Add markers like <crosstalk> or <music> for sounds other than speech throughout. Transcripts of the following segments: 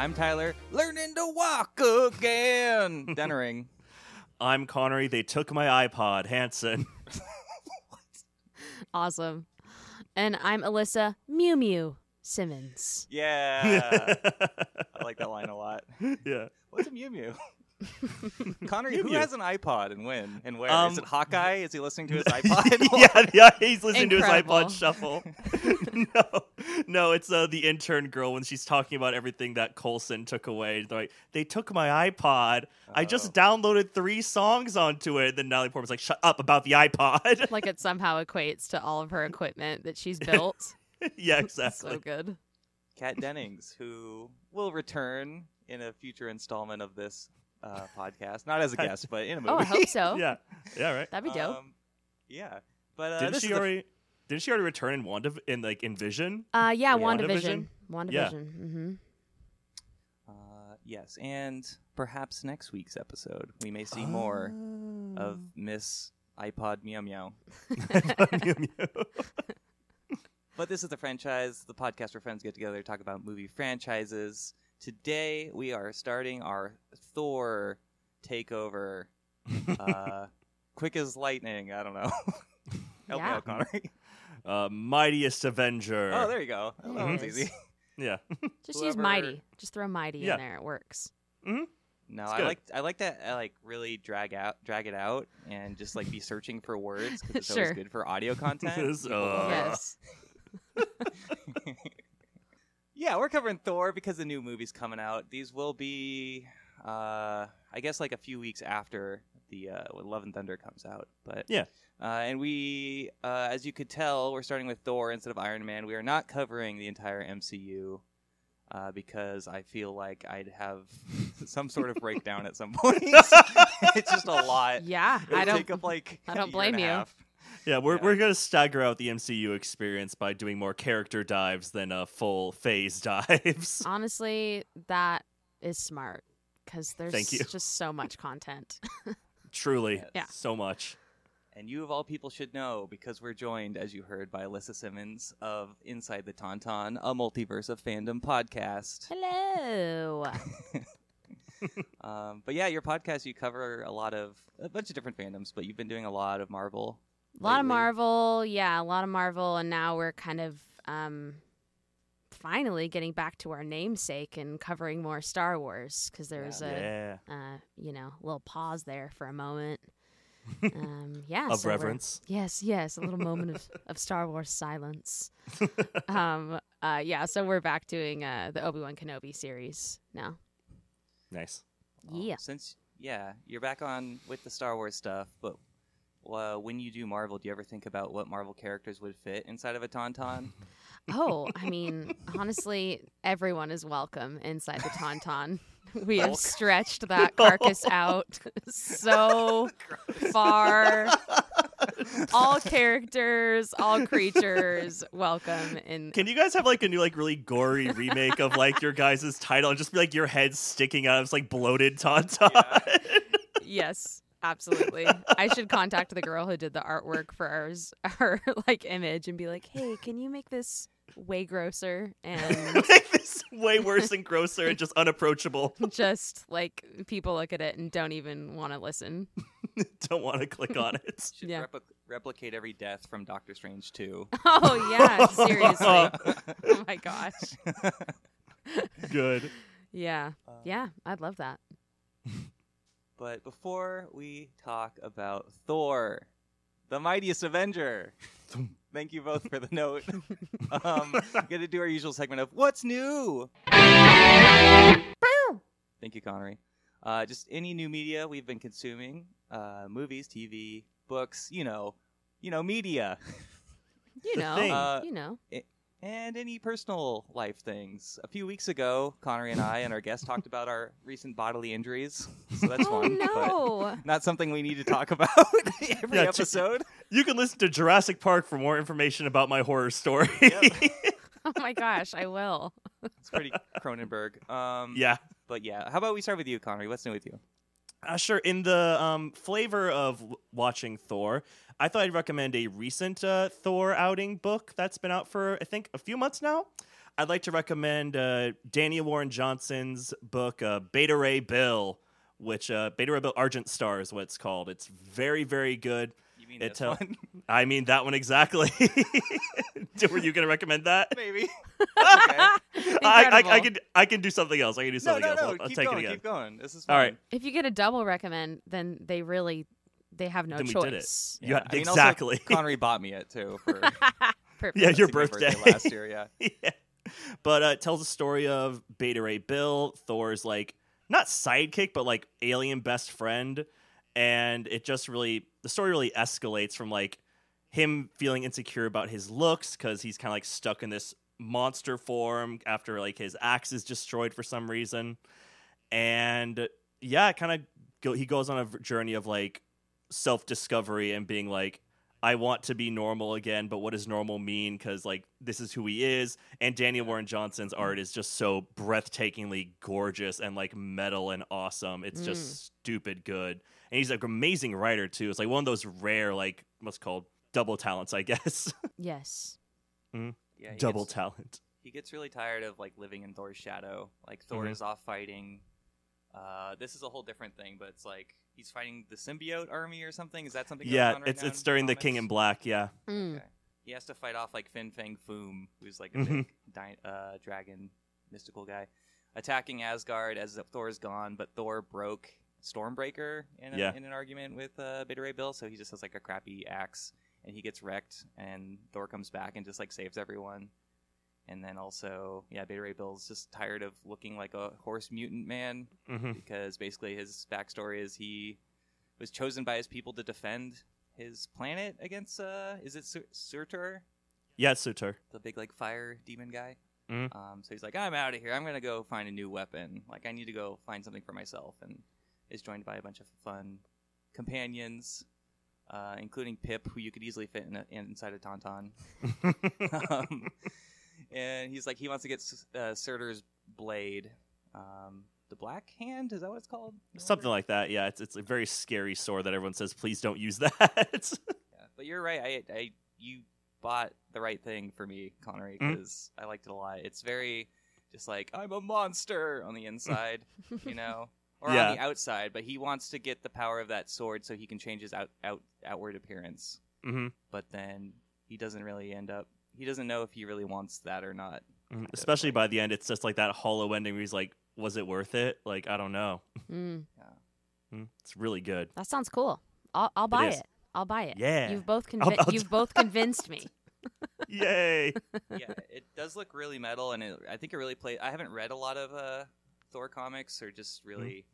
I'm Tyler, learning to walk again. <laughs> Dennering. I'm Konnery. They took my iPod, Hanson. <laughs> Awesome. And I'm Alyssa Mew Mew Simmons. Yeah. <laughs> I like that line a lot. yeah. What's a Mew Mew? <laughs> Konnery, Mew who has an iPod and when and where? Is Um, it Hawkeye? Is he listening to his <laughs> iPod? yeah, <laughs> yeah, he's listening Incredible. to his iPod shuffle. no, no, it's uh, the intern girl when she's talking about everything that Coulson took away. They're like, they took my iPod. I just downloaded three songs onto it. Then Natalie Portman's like, shut up about the iPod. Like it somehow equates to all of her equipment that she's built. yeah, exactly. so good. Kat Dennings, who will return in a future installment of this uh, podcast, not as a guest, but in a movie. <laughs> Oh, I hope so. <laughs> Yeah, yeah, right. That'd be dope. Um, yeah, but uh, Didn't she is the- already? Didn't she already return in Wanda in like in Vision? uh, yeah, WandaVision? WandaVision. WandaVision. Yeah. Mm-hmm. Uh, yes, and perhaps next week's episode we may see more of Miss iPod Meow Meow. <laughs> Mew Mew. But this is the Friendchise, the podcast where friends get together talk about movie franchises. Today we are starting our Thor takeover. <laughs> uh, quick as lightning. I don't know. <laughs> Help me Yeah. out, Konnery. uh, Mightiest Avenger. Oh, there you go. That There one's it is. easy. <laughs> Yeah. Just use Whoever- Mighty. Just throw Mighty Yeah. in there. It works. No, It's I good. like I like that. I like really drag out, drag it out, and just like be searching for words because it's Sure. always good for audio content. Yes, uh, yes. Yeah, we're covering Thor because the new movie's coming out. These will be, uh, I guess, like a few weeks after the uh, when Love and Thunder comes out. But Yeah. uh, and we, uh, as you could tell, we're starting with Thor instead of Iron Man. We are not covering the entire MCU. Uh, because I feel like I'd have <laughs> some sort of breakdown at some <laughs> point. <laughs> it's just a lot. Yeah, It'll I don't. take up like I a don't year blame you. half. Yeah, we're Yeah. we're gonna stagger out the MCU experience by doing more character dives than uh, full phase <laughs> dives. Honestly, that is smart because there's Thank you. just so much content. <laughs> Truly, <laughs> Yeah. so much. And you of all people should know because we're joined, as you heard, by Alyssa Simmons of Inside the Tauntaun, a multiverse of fandom podcast. Hello. Um, but yeah, your podcast you cover a lot of a bunch of different fandoms, but you've been doing a lot of Marvel. A lot of. Marvel, yeah, a lot of Marvel, and now we're kind of um, finally getting back to our namesake and covering more Star Wars because there was Yeah, a uh, you know little pause there for a moment. <laughs> Um, yeah, of so reverence. Yes, yes, a little moment of, of Star Wars silence. <laughs> um, uh, yeah, so we're back doing uh, the Obi Wan Kenobi series now. Nice. Well, Yeah. Since yeah, you're back on with the Star Wars stuff, but uh, when you do Marvel, do you ever think about what Marvel characters would fit inside of a Tauntaun? <laughs> Oh, I mean, honestly, everyone is welcome inside the Tauntaun. <laughs> We have stretched that <laughs> carcass out so far. All characters, all creatures, welcome in. Can you guys have like a new, like, really gory remake of like your guys' title and just be like your head sticking out of this like bloated tauntaun? Yes, absolutely. I should contact the girl who did the artwork for ours, <laughs> our like image, and be like, "Hey, can you make this way grosser <laughs> and Make this way worse and grosser and just unapproachable. <laughs> just like people look at it and don't even want to listen?" Don't want to click on it. Should Yeah. repli- replicate every death from Doctor Strange 2. Oh yeah, seriously. oh my gosh. Good. Yeah. Uh, Yeah, I'd love that. But before we talk about Thor, the mightiest Avenger, <laughs> thank you both for the note. um, we're gonna do our usual segment of "What's new." Thank you, Konnery. Uh, just any new media we've been consuming, uh, movies, TV, books, you know, you know, media, You know. Uh, you know. And any personal life things. A few weeks ago, Konnery and I and our guest talked about our recent bodily injuries, so that's Oh fun. but- no. not something we need to talk <laughs> about every Yeah, ch- episode. You can listen to Jurassic Park for more information about my horror story. <laughs> oh my gosh, I will. It's pretty Cronenberg. Um, yeah. But yeah, how about we start with you, Connery? What's new with you? Uh, sure. In the um, flavor of watching Thor, I thought I'd recommend a recent uh, Thor outing book that's been out for I think a few months now. I'd like to recommend uh, Daniel Warren Johnson's book, uh, Beta Ray Bill, which uh, Beta Ray Bill Argent Star is what it's called. It's very, very good. You mean It this tell- one? <laughs> I mean, that one exactly. <laughs> Were you going to recommend that? Maybe. <laughs> I, I, I can I can do something else. I can do something no, else. no. I'll, I'll keep take going. it again. Keep going. This is All fun. right. If you get a double recommend, then they really they have no Then we did it. choice. You ha- I mean, also, exactly. Konnery bought me it too for Perfect. Yeah, your I think my birthday. last year. Yeah. yeah. But uh, it tells the story of Beta Ray Bill, Thor's like not sidekick, but like alien best friend, and it just really the story really escalates from like him feeling insecure about his looks because he's kind of like stuck in this monster form after like his axe is destroyed for some reason, and yeah, kind of go he goes on a journey of like self discovery and being like I want to be normal again, but what does normal mean? Because like this is who he is, and Daniel Warren Johnson's art is just so breathtakingly gorgeous and like metal and awesome. It's Mm. just stupid good, and he's like an amazing writer too. It's like one of those rare like what's called double talents, I <laughs> guess. Yes. Yeah. double gets- talent. he gets really tired of like living in Thor's shadow. Like Thor Mhm. is off fighting. Uh, this is a whole different thing, but it's like he's fighting the symbiote army or something. Is that something? going Yeah, on right it's now it's during the comics? King in Black. Yeah. Mm. Okay. He has to fight off like Fin Fang Foom, who's like a Mhm. big di- uh, dragon mystical guy, attacking Asgard as Thor's gone. But Thor broke Stormbreaker in, a, Yeah. in an argument with uh, Beta Ray Bill, so he just has like a crappy axe, and he gets wrecked. And Thor comes back and just like saves everyone. And then also, yeah, Beta Ray Bill's just tired of looking like a horse mutant man hmm because basically his backstory is he was chosen by his people to defend his planet against uh is it Sur- Surtur Yeah, Surtur. The big like fire demon guy Mhm. um so he's like i'm out of here i'm gonna go find a new weapon like i need to go find something for myself and is joined by a bunch of fun companions uh, including Pip, who you could easily fit in a, inside a tauntaun. <laughs> um, and he's like, he wants to get uh, Surtur's blade, um, the Black Hand. Is that what it's called? Something like that. Yeah, it's it's a very scary sword that everyone says, please don't use that. <laughs> Yeah, but you're right. I, I, you bought the right thing for me, Konnery, Mm. because I liked it a lot. It's very just like I'm a monster on the inside, you know, <laughs> or Yeah. on the outside. But he wants to get the power of that sword so he can change his out, out outward appearance. hmm But then he doesn't really end up. He doesn't know if he really wants that or not. Mm-hmm. Especially by the end, it's just like that hollow ending where he's like, was it worth it? Like, I don't know. <laughs> Mm. Mm, It's really good. That sounds cool. I'll, I'll buy is. it. I'll buy it. Yeah. You've both I'll- I'll- you've both convinced me. <laughs> Yay. yeah, it does look really metal, and it, I think it really plays. I haven't read a lot of uh, Thor comics, or just really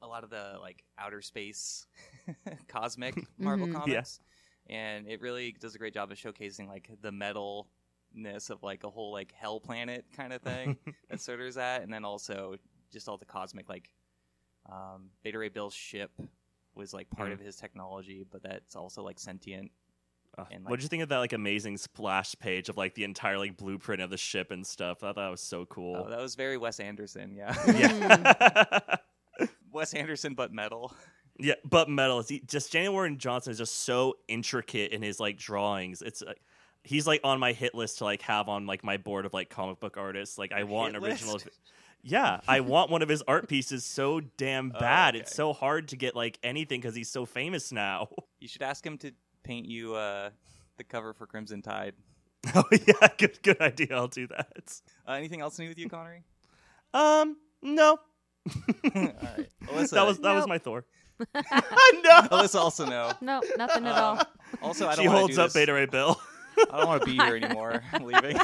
a lot of the like outer space, <laughs> cosmic Marvel Mhm. comics, and it really does a great job of showcasing like the metalness of like a whole like hell planet kind of thing <laughs> that Surtur's at, and then also just all the cosmic like um, Beta Ray Bill's ship was like part Mhm. of his technology, but that's also like sentient. Uh, And, what did you think of that like amazing splash page of like the entire like blueprint of the ship and stuff? I thought that was so cool. Oh, that was very Wes Anderson, yeah. yeah. <laughs> Wes <laughs> Anderson, but metal. yeah, but metal. He, just Daniel Warren Johnson is just so intricate in his like drawings. It's like he's like on my hit list to like have on like my board of like comic book artists. Like I want an original. list? <laughs> Yeah, I want one of his art pieces so damn Oh, bad. okay. It's so hard to get like anything because he's so famous now. You should ask him to paint you uh, the cover for Crimson Tide. <laughs> oh yeah, good good idea. I'll do that. Uh, anything else to new with you, Konnery? Um, no. <laughs> All right, Alyssa. that was that was Nope. my Thor. <laughs> no. Alyssa also no. No, nothing at Um, all. Also, I don't She wanna holds do up this. Beta Ray Bill. I don't want to be here anymore. I'm leaving.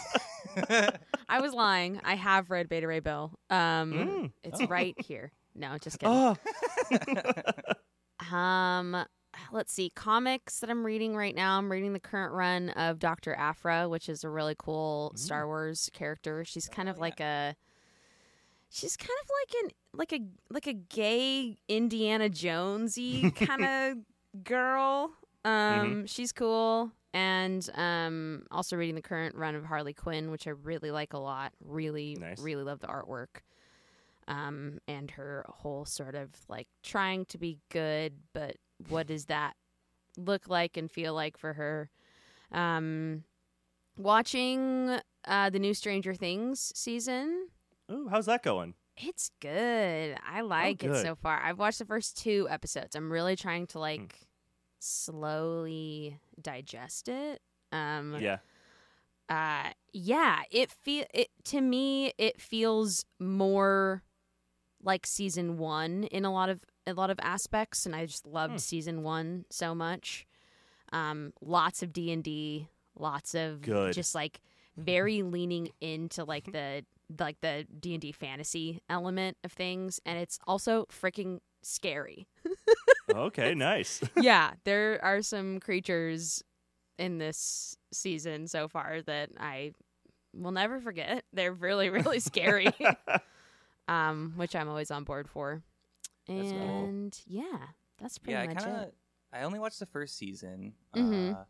I was lying. I have read Beta Ray Bill. Um, Mm. it's Oh. right here. No, just kidding. oh, Um, let's see. Comics that I'm reading right now. I'm reading the current run of Doctor Aphra, which is a really cool Star Wars character. She's kind Oh, of yeah. like a. She's kind of like an like a like a gay Indiana Jonesy <laughs> kind of girl. Um, she's cool. And um, also reading the current run of Harley Quinn, which I really like a lot. Really, Nice. really love the artwork um, and her whole sort of like trying to be good, but what does that look like and feel like for her? Um, watching uh, the new Stranger Things season. Ooh, how's that going? It's good. I like it good. so far. I've watched the first two episodes. I'm really trying to like slowly digest it. Um, Yeah. uh yeah it feel it to me it feels more like season one in a lot of a lot of aspects and i just loved Hmm. season one so much um lots of d&d lots of Good. just like <laughs> very leaning into like <laughs> the like the d&d fantasy element of things and it's also freaking scary <laughs> okay, nice. yeah, there are some creatures in this season so far that I will never forget. They're really, really scary. um, which I'm always on board for. That's cool. And yeah, that's pretty yeah, I much kind of. it. I only watched the first season. Mhm. Uh,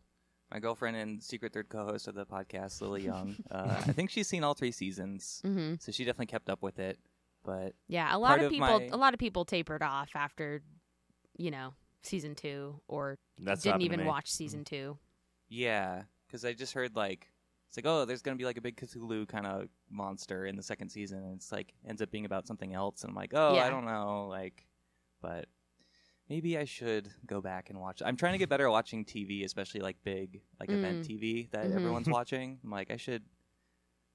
my girlfriend and secret third co-host of the podcast, Lily Young. Uh, I think she's seen all three seasons, <laughs> hmm so she definitely kept up with it. But Yeah, a lot Part of of people, my- a lot of people tapered off after, you know, season two, or That's didn't happened to even me. watch season two. yeah, because I just heard like it's like oh, there's gonna be like a big Cthulhu kind of but maybe I should go back and watch. I'm trying to get better at watching TV, especially like big like event Mm. TV that Mhm. everyone's <laughs> watching. I'm like I should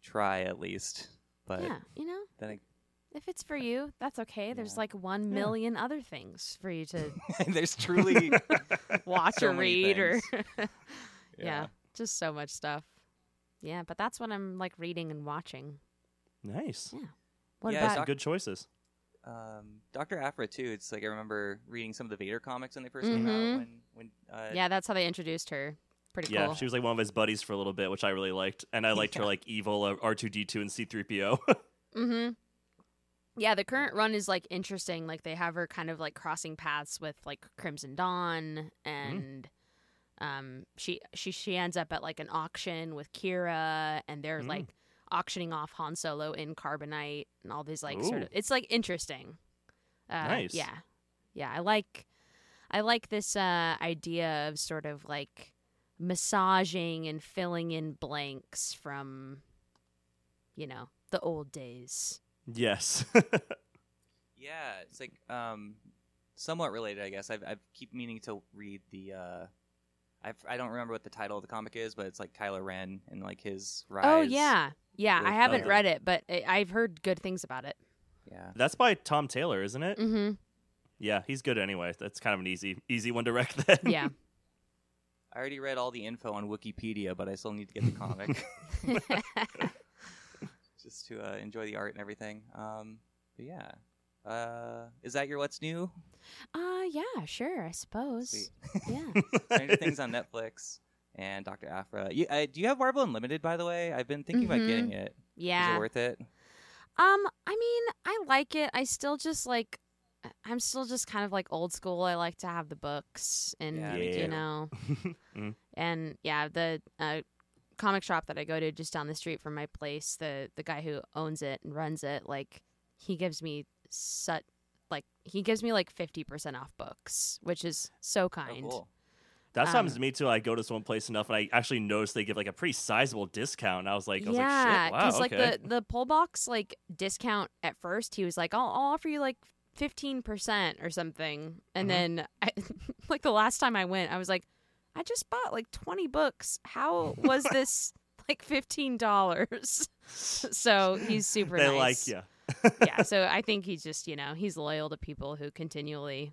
try at least, but yeah, you know, then I if it's for you, that's okay. There's Yeah. like one Yeah. million other things for you to <laughs> there's truly <laughs> watch So or read or things. yeah. just so much stuff. Yeah, but that's what I'm like reading and watching. Nice. Yeah. What Yeah, about Doc- Good choices. Um, Doctor Aphra too. It's like I remember reading some of the Vader comics when they 1st came out. Mhm. When when uh, Yeah, that's how they introduced her. Pretty cool. Yeah, cool. she was like one of his buddies for a little bit, which I really liked, and I liked her like evil uh, R two D two and C three PO. <laughs> mm-hmm. Yeah, the current run is like interesting. Like they have her kind of like crossing paths with like Crimson Dawn and um she she she ends up at like an auction with Qi'ra and they're Mm. like auctioning off Han Solo in Carbonite and all these like sort of it's like interesting. Uh, Nice. Yeah. Yeah, I like I like this uh idea of sort of like massaging and filling in blanks from you know, the old days. yes. <laughs> yeah, it's like um, somewhat related, I guess. I've I keep meaning to read the. Uh, I've, I don't remember what the title of the comic is, but it's like Kylo Ren and like his rise. Oh yeah, yeah. I haven't read it, but I- I've heard good things about it. yeah. That's by Tom Taylor, isn't it? Mm-hmm. Yeah, he's good anyway. That's kind of an easy easy one to wreck <laughs> then. Yeah. I already read all the info on Wikipedia, but I still need to get the comic <laughs> <laughs> just to uh, enjoy the art and everything. Um, but yeah. Uh, is that your what's new? uh, yeah, sure. I suppose. Sweet. Yeah. Stranger Things on Netflix and Doctor Aphra. You, uh, do you have Marvel Unlimited, by the way? I've been thinking Mhm. about getting it. Yeah. Is it worth it? Um, I mean, I like it. I still just like I'm still just kind of like old school. I like to have the books and Yeah, you know. <laughs> Mm. And yeah, the uh comic shop that I go to just down the street from my place, the the guy who owns it and runs it, like he gives me such like he gives me like 50% off books, which is so Oh, kind. cool. That Um, happens to me too. I go to some place enough, and I actually notice they give like a pretty sizable discount. And I was like, I was yeah, like, shit, wow, okay. like the the pull box like discount at first, he was like, "I'll, I'll offer you like fifteen percent or something," and Mhm. then I, <laughs> like the last time I went, I was like, "I just bought like twenty books. How <laughs> was this like fifteen dollars?" <laughs> so he's super they nice. like yeah. yeah, so I think he's just you know he's loyal to people who continually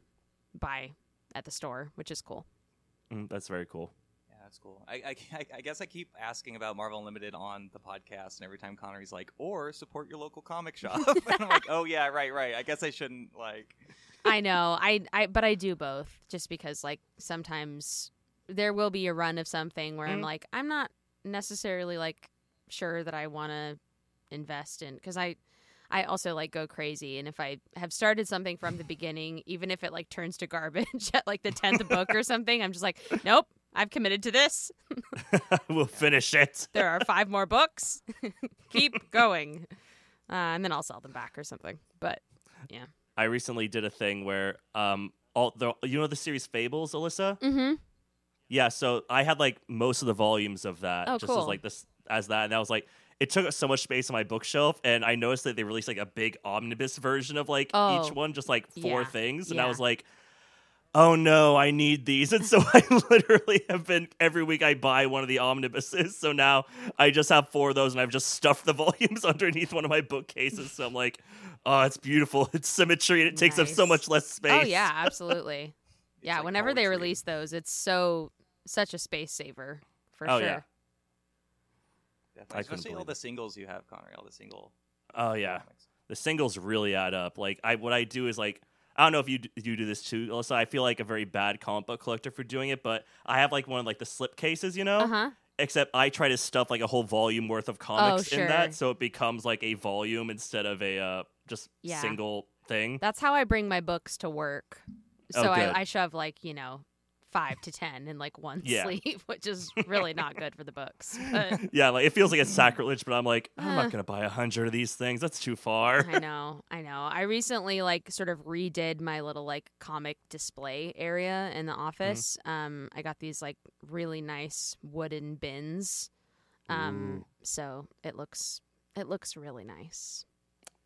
buy at the store, which is cool. Mm, that's very cool. Yeah, that's cool. I, <laughs> I, I guess I keep asking about Marvel Unlimited on the podcast, and every time Konnery's like, or support your local comic shop. <laughs> and I'm like, oh, yeah, right, right. I guess I shouldn't, like. <laughs> I know. I I but I do both just because like sometimes there will be a run of something where I'm Mm. like I'm not necessarily like sure that I want to invest in cuz I I also like go crazy and if I have started something from the beginning even if it like turns to garbage <laughs> at like the 10th book or something I'm just like nope I've committed to this <laughs> we'll finish it. there are five more books <laughs> keep going uh, and then I'll sell them back or something but yeah. I recently did a thing where um all the you know the series Fables, Alyssa? Mm-hmm. Yeah, so I had like most of the volumes of that Oh, just cool. as like this as that and I was like it took up so much space on my bookshelf, and I noticed that they released like a big omnibus version of like Oh, each one, just like four yeah, things, and I was like. Oh no, I need these. <laughs> And so I <laughs> literally have been every week I buy one of the omnibuses. So now I just have four of those and I've just stuffed the <laughs> volumes underneath one of my bookcases. So I'm like, oh, it's beautiful. It's symmetry and it takes up so much less space. Oh yeah, absolutely. Yeah, like whenever they release those, it's so such a space saver for Oh, sure. yeah. Definitely. I couldn't Especially all believe the singles you have, Connor. All the single. Oh yeah. comics. the singles really add up. Like I, what I do is like I don't know if you d- you do this too. Also, I feel like a very bad comic book collector for doing it, but I have like one of like the slip cases, you know. Uh huh. Except I try to stuff like a whole volume worth of comics in sure. that, so it becomes like a volume instead of a uh, just Yeah. single thing. That's how I bring my books to work. Oh, So good. I, I shove like you know five to ten in like one Yeah. sleeve, <laughs> which is really not good for the books. But <laughs> yeah, like it feels like a sacrilege, but I'm like, I'm Uh. not gonna buy a hundred of these things. That's too far. I know, I know. I recently like sort of redid my little like comic display area in the office. Um, I got these like really nice wooden bins. Um, so it looks it looks really nice.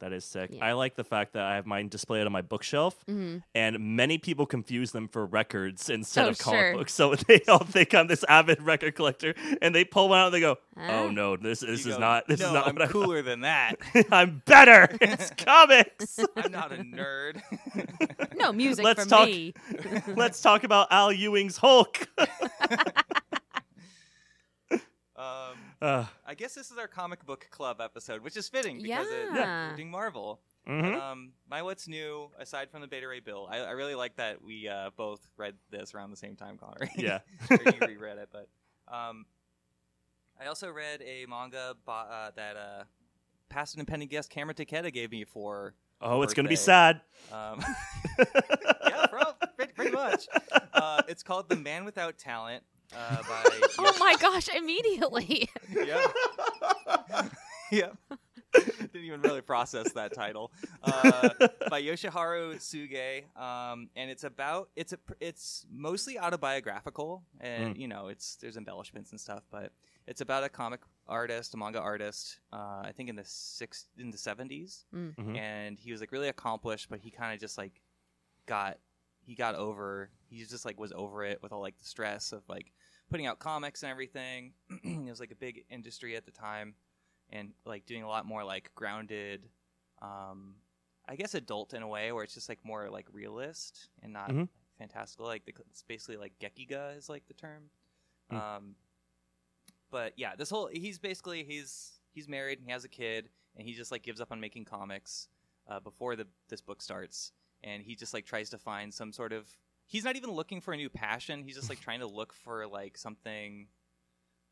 That is sick. Yeah. I like the fact that I have mine displayed on my bookshelf, hmm and many people confuse them for records instead Oh, of comic sure. books. So <laughs> they all think I'm this avid record collector, and they pull one out and they go. "Oh no, this this You is go, not this no, is not I'm what I cooler than that. <laughs> I'm better. <laughs> It's comics. I'm not a nerd. No music Let's from talk- me. Let's talk about Al Ewing's Hulk. um, uh, I guess this is our comic book club episode, which is fitting because it, Yeah. we're doing Marvel. mhm. Um, my what's new aside from the Beta Ray Bill, I, I really like that we uh, both read this around the same time, Connor. Yeah. <laughs> or you reread it, but um, I also read a manga bo- uh, that uh, past and impending guest Cameron Takeda gave me for. Oh, it's gonna be sad. Um, <laughs> <laughs> yeah, bro, pretty, pretty much. Uh, it's called The Man Without Talent uh, by. <laughs> Oh my gosh! Immediately. Yep. <laughs> yep. <laughs> Didn't even really process that title. Uh, by Yoshiharu Tsuge, um, and it's about it's a it's mostly autobiographical, and you know it's there's embellishments and stuff, but it's about a comic artist, a manga artist. Uh, I think in the six in the 70s Mm. Mhm. and he was like really accomplished, but he kind of just like got he got over he just like was over it with all like the stress of like putting out comics and everything. <clears throat> it was like a big industry at the time, and like doing a lot more like grounded, um, I guess adult in a way where it's just like more like realist and not Mhm. fantastical. Like the, it's basically like gekiga is like the term. Mm. Um, but yeah, this whole he's basically he's he's married and he has a kid and he just like gives up on making comics uh, before the this book starts and he just like tries to find some sort of he's not even looking for a new passion he's just like <laughs> trying to look for like something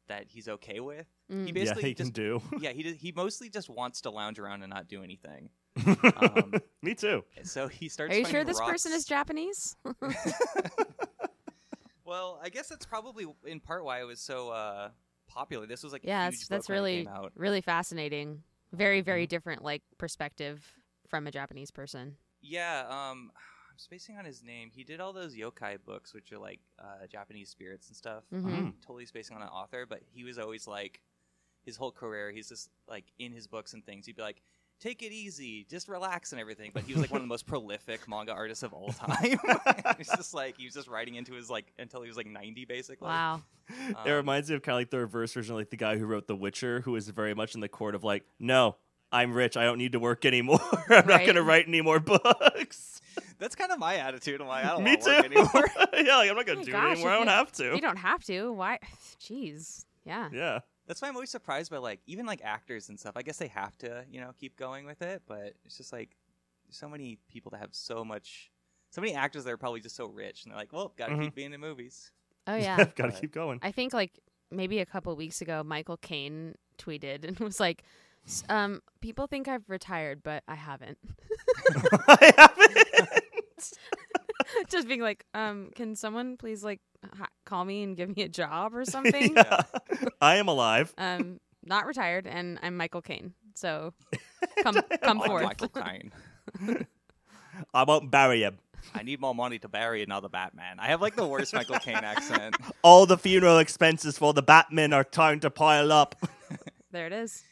that he's okay with Mm. he yeah, basically he can do. <laughs> yeah he he mostly just wants to lounge around and not do anything <laughs> Um, Me too. so he starts Are you sure finding this person is Japanese? well i guess that's probably in part why it was so uh popular this was like yeah, that's, that's book when it really really fascinating. Very very Mhm. different like perspective from a Japanese person. Yeah, um, <sighs> I'm spacing on his name. He did all those yokai books, which are like uh, Japanese spirits and stuff. Mhm. Um, totally spacing on an author, but he was always like, his whole career, he's just like in his books and things. He'd be like, "Take it easy, just relax and everything." But he was like one of the most <laughs> prolific manga artists of all time. <laughs> it's just like he was just writing into his like until he was like 90, basically. Wow. it Um, reminds me of kind of like the reverse version, of, like the guy who wrote The Witcher, who is very much in the court of like, no, I'm rich. I don't need to work anymore. <laughs> I'm not going to write any more <laughs> books. That's kind of my attitude. I'm like, I don't Me want to work too. anymore. <laughs> yeah, like I'm not going Oh to do my it anymore. I don't have to. You don't have to. Why? <sighs> Jeez. Yeah. Yeah. That's why I'm always surprised by like even like actors and stuff. I guess they have to, you know, keep going with it, but it's just like so many people that have so much so many actors that are probably just so rich and they're like, Well, gotta Mhm. keep being in movies. Oh yeah. Got to But- keep going. I think like maybe a couple weeks ago, Michael Caine tweeted and was like, "S- um, "People think I've retired, but I haven't." <laughs> <laughs> I haven't. <laughs> Just being like, um, can someone please like ha- call me and give me a job or something? Yeah. I am alive. um, not retired, and I'm Michael Caine. So come come Oh, forth. Michael Caine. I won't bury him. I need more money to bury another Batman. I have like the worst Michael Caine accent. All the funeral expenses for the Batman are time to pile up. There it is.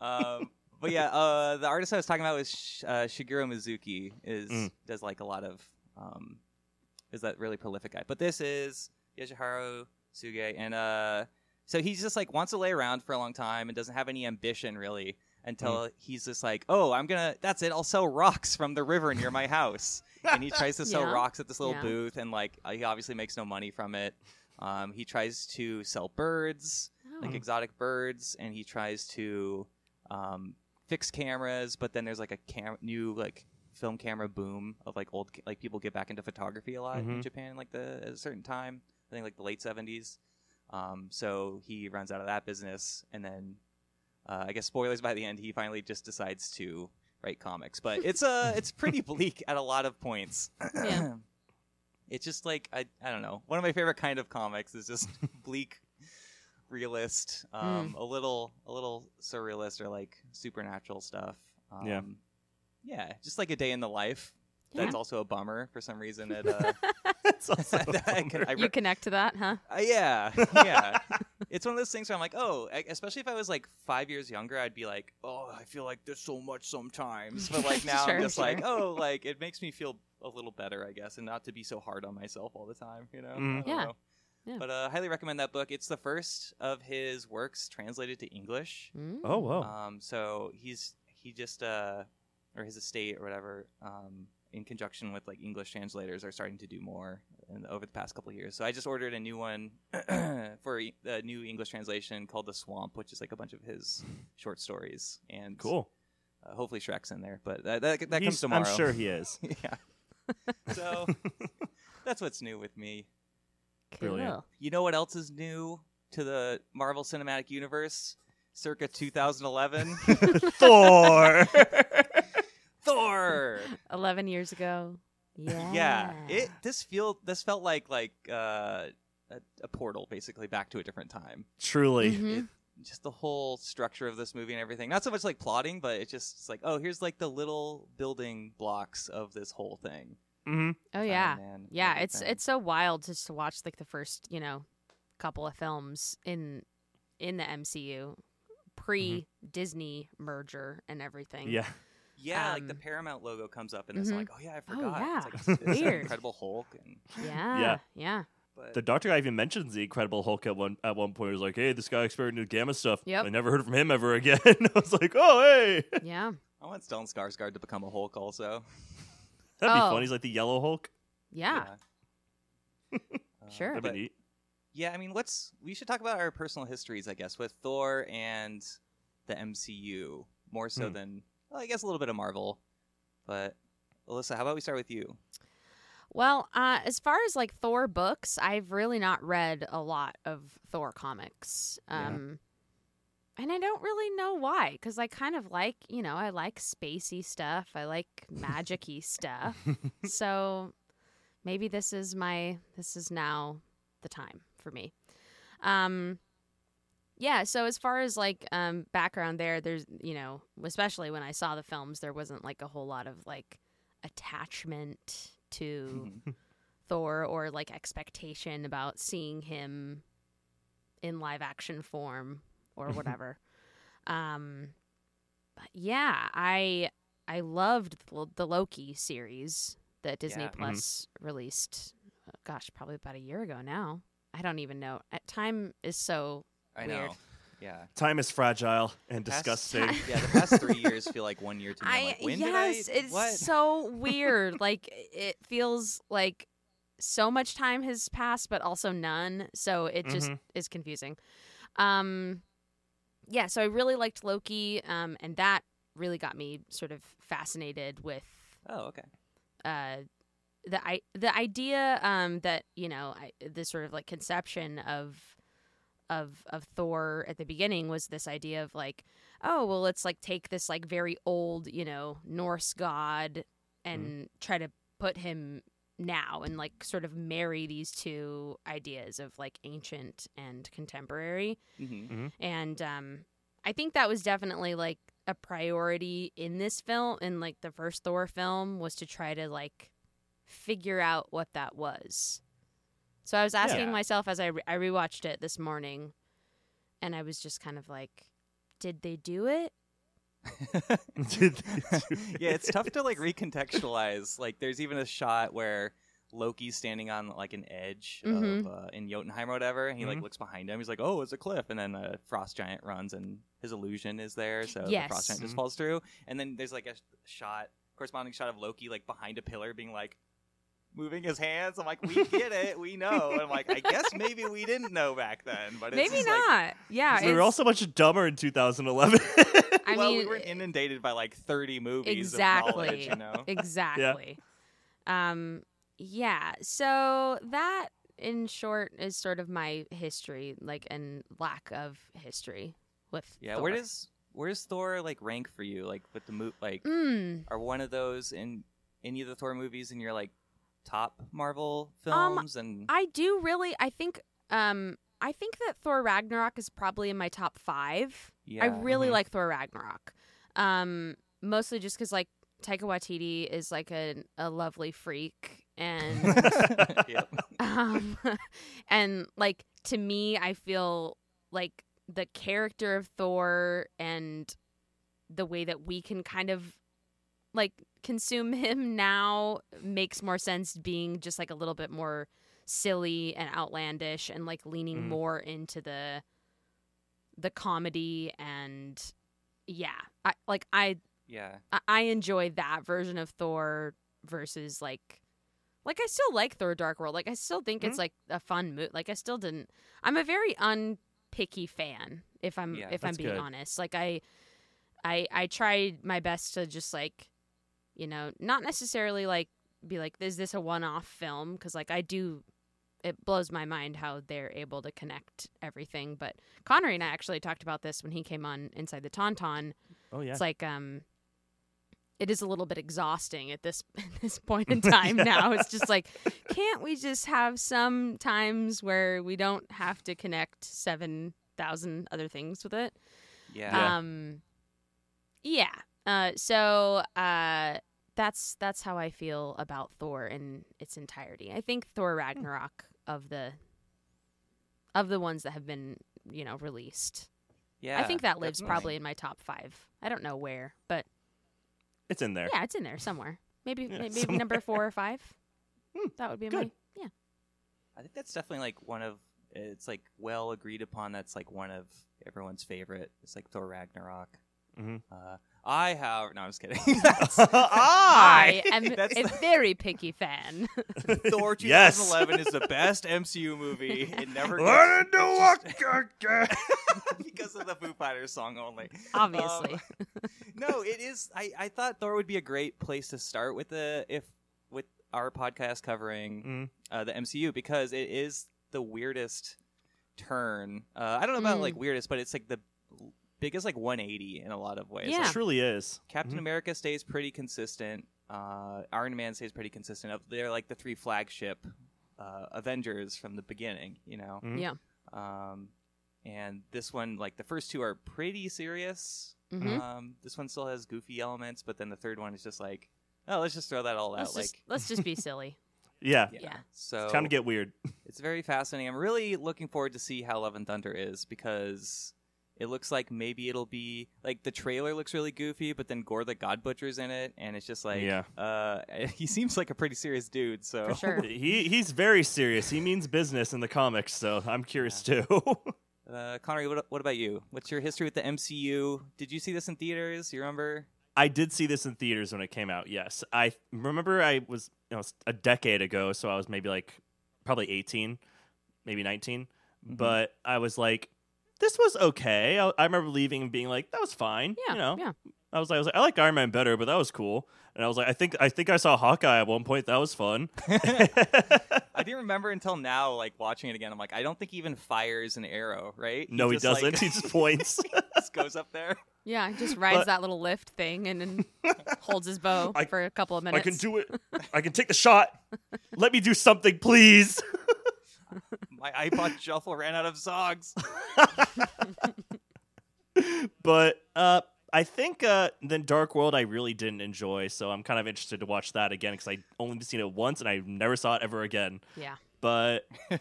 Um, but yeah, uh, the artist I was talking about was Sh- uh, Shigeru Mizuki. Is Mm. does like a lot of um, is that really prolific guy? But this is Yoshihiro Tsuge, and uh, so he's just like wants to lay around for a long time and doesn't have any ambition really until he's just like, oh, I'm gonna. That's it. I'll sell rocks from the river near my house, and he tries to <laughs> sell Yeah. rocks at this little Yeah. booth, and like uh, he obviously makes no money from it. Um, he tries to sell birds like Oh. exotic birds, and he tries to um, fix cameras. But then there's like a cam- new like film camera boom of like old like people get back into photography a lot in Mhm. Japan like the at a certain time. I think like the late seventies. Um, so he runs out of that business, and then uh, I guess spoilers by the end, he finally just decides to write comics. But <laughs> it's uh it's pretty bleak at a lot of points. Yeah. <clears throat> it's just like I I don't know. One of my favorite kind of comics is just <laughs> bleak realist, um, a little a little surrealist or like supernatural stuff. Um, Yeah. yeah, just like a day in the life. Yeah. That's also a bummer for some reason. It, uh, <laughs> It's <laughs> also a I can- I you connect to that, huh? uh, yeah, yeah. <laughs> it's one of those things where I'm like, oh, I- especially if I was like five years younger, I'd be like, oh, I feel like there's so much sometimes. But like now, Sure, I'm just like, oh, like it makes me feel a little better, I guess, and not to be so hard on myself all the time, you know? Mhm. Yeah. know. Yeah. But uh, highly recommend that book. It's the first of his works translated to English. Mm. Oh wow! Um, so he's he just uh, or his estate or whatever, um, in conjunction with like English translators, are starting to do more in, over the past couple of years. So I just ordered a new one <clears throat> for a new English translation called The Swamp, which is like a bunch of his short stories, and cool. Uh, hopefully Shrek's in there, but that that, that comes He's- tomorrow. I'm sure he is. <laughs> yeah. <laughs> So that's what's new with me. Brilliant. Cool. You know what else is new to the Marvel Cinematic Universe? Circa 2011, <laughs> Thor. <laughs> Thor. 11 years ago. Yeah. Yeah, it this feel this felt like like uh, a, a portal basically back to a different time. Truly. Mhm. It, just the whole structure of this movie and everything. Not so much like plotting, but it just it's like oh here's like the little building blocks of this whole thing. Hmm Oh yeah. Man, Yeah, it's everything. it's so wild just to watch like the first, you know, couple of films in in the MCU pre Disney merger and everything. Yeah. Yeah, like the Um, Paramount logo comes up, and it's mhm. like, oh yeah, I forgot. Oh, forgot. yeah. It's like it's, it's Weird. Incredible Hulk, and Yeah. Yeah. Yeah. but The Doctor guy even mentions the Incredible Hulk at one at one point. He was like, "Hey, this guy experimented gamma stuff. Yep. I never heard from him ever again." <laughs> I was like, "Oh, hey, Yeah. I want Stellan Skarsgård to become a Hulk also. That'd be Oh. fun." He's like the Yellow Hulk. Yeah. Uh, <laughs> Sure. That'd but be neat. yeah, I mean, let's we should talk about our personal histories, I guess, with Thor and the MCU more so Hmm. than well, I guess a little bit of Marvel. But Alyssa, how about we start with you? Well, uh, as far as like Thor books, I've really not read a lot of Thor comics. Yeah. Um, and I don't really know why, because I kind of like, you know, I like spacey stuff. I like magic-y stuff. <laughs> So maybe this is my, this is now the time for me. Um, yeah. So as far as like um, background there, there's, you know, especially when I saw the films, there wasn't like a whole lot of like attachment to <laughs> Thor or like expectation about seeing him in live action form or whatever. um but yeah, I I loved the, the Loki series that Disney Yeah. Mhm. Plus released uh, gosh, probably about a year ago now. I don't even know. Uh, Time is so I Weird. know. Yeah. Time is fragile and Past- disgusting. <laughs> yeah, the past three <laughs> years feel like one year to me. I'm like, when yes, did I? it's what? so weird. like it feels like so much time has passed, but also none. So it just Mhm. is confusing. Um, yeah. So I really liked Loki, um, and that really got me sort of fascinated with oh, okay. uh the i the idea um that you know I, this sort of like conception of of of Thor at the beginning was this idea of like oh well let's like take this like very old you know Norse god and try to put him now and like sort of marry these two ideas of like ancient and contemporary hmm and um i think that was definitely like a priority in this film in like the first thor film was to try to like figure out what that was so i was asking Yeah. myself as i, re- I rewatched it this morning and i was just kind of like did they do it? <laughs> yeah, it's tough to like recontextualize. Like, there's even a shot where Loki's standing on like an edge Mhm. of uh, in Jotunheim or whatever. And he like Mhm. looks behind him. He's like, "Oh, it's a cliff," and then a frost giant runs, and his illusion is there, so the frost giant just Mhm. falls through. And then there's like a shot, corresponding shot of Loki like behind a pillar, being like. Moving his hands, I'm like, we get it, we know. And I'm like, I guess maybe we didn't know back then, but it's Maybe just like, not. yeah, we were it's- all so much dumber in 2011. <laughs> <laughs> I well, mean, we were inundated by like 30 movies exactly, of knowledge, you know. <laughs> exactly. Yeah. Um, yeah. So that, in short, is sort of my history, like, and lack of history with. Yeah, Thor. where does where does Thor like rank for you? Like with the mo- like Mm, are one of those in any of the Thor movies in your like top Marvel Um, films and I do really. I think. Um, I think that Thor Ragnarok is probably in my top five. yeah. I really Mhm. like Thor Ragnarok. Um, mostly just because like Taika Waititi is like a a lovely freak, and <laughs> Yep. <laughs> um, and like to me, I feel like the character of Thor and the way that we can kind of like consume him now makes more sense being just like a little bit more silly and outlandish and like leaning Mm. more into the the comedy and yeah I like I Yeah. I- I enjoy that version of Thor versus like like I still like Thor Dark World. Like I still think it's like a fun mood. Like I still didn't I'm a very unpicky fan if I'm Yeah, if I'm being good. honest. Like I I I tried my best to just like you know, not necessarily like be like is this a one-off film cuz like I do it blows my mind how they're able to connect everything. But Konnery and I actually talked about this when he came on Inside the Tauntaun oh yeah. it's like um it is a little bit exhausting at this <laughs> at this point in time <laughs> now it's just like can't we just have some times where we don't have to connect 7000 other things with it Yeah. Yeah. um yeah uh so uh that's that's how i feel about thor in its entirety i think thor ragnarok of the of the ones that have been you know released yeah. I think that lives definitely. probably in my top five. I don't know where, but it's in there. yeah, it's in there somewhere. Maybe Yeah, maybe somewhere. number four or five. <laughs> Hmm, that would be good. my yeah. I think that's definitely like one of it's like well agreed upon that's like one of everyone's favorite. It's like Thor Ragnarok. Mhm. Uh, I have no, I'm just kidding. <laughs> That's- I am That's a the- very picky fan. <laughs> Thor Yes. 2011 is the best MCU movie. It <laughs> never What gets, do it's I just- because of the Foo Fighters song only. Obviously. Um, no, it is. I, I thought Thor would be a great place to start with the if with our podcast covering Mm. uh, the MCU because it is the weirdest turn. Uh, I don't know about Mm. like weirdest, but it's like the biggest like 180 in a lot of ways. Yeah. Like, It truly is. Captain Mhm. America stays pretty consistent. Uh, Iron Man stays pretty consistent. They're like the three flagship uh, Avengers from the beginning, you know. Mhm. Yeah. Um, and this one, like the first two, are pretty serious. Mhm. Um, this one still has goofy elements, but then the third one is just like, oh, let's just throw that all Let's out. just Like, let's just be <laughs> silly. Yeah. yeah. yeah. So Time to get weird. it's very fascinating. I'm really looking forward to see how Love and Thunder is because it looks like maybe it'll be like the trailer looks really goofy, but then Gorr the God Butcher's in it, and it's just like, Yeah. uh, <laughs> he seems like a pretty serious dude. So For sure. he he's very serious. He means business in the comics, so I'm curious too. <laughs> uh, Konnery, what, what about you? What's your history with the MCU? Did you see this in theaters? You remember? I did see this in theaters when it came out. Yes, I remember. I was you know a decade ago, so I was maybe like probably 18, maybe 19. Mhm. But I was like, this was okay. I, I remember leaving and being like, that was fine. Yeah. you know. Yeah. I was like, I was like, I like Iron Man better, but that was cool. And I was like, I think I think I saw Hawkeye at one point. That was fun. <laughs> I didn't remember until now, like watching it again. I'm like, I don't think he even fires an arrow, right? no, he just, doesn't. he just points. <laughs> just goes up there. Yeah, he just rides But- that little lift thing and then <laughs> holds his bow I- for a couple of minutes. I can do it. I can take the shot. Let me do something, please. My iPod shuffle ran out of songs. <laughs> but uh, I think uh, then Dark World I really didn't enjoy, so I'm kind of interested to watch that again because I only seen it once and I never saw it ever again. Yeah. But <laughs>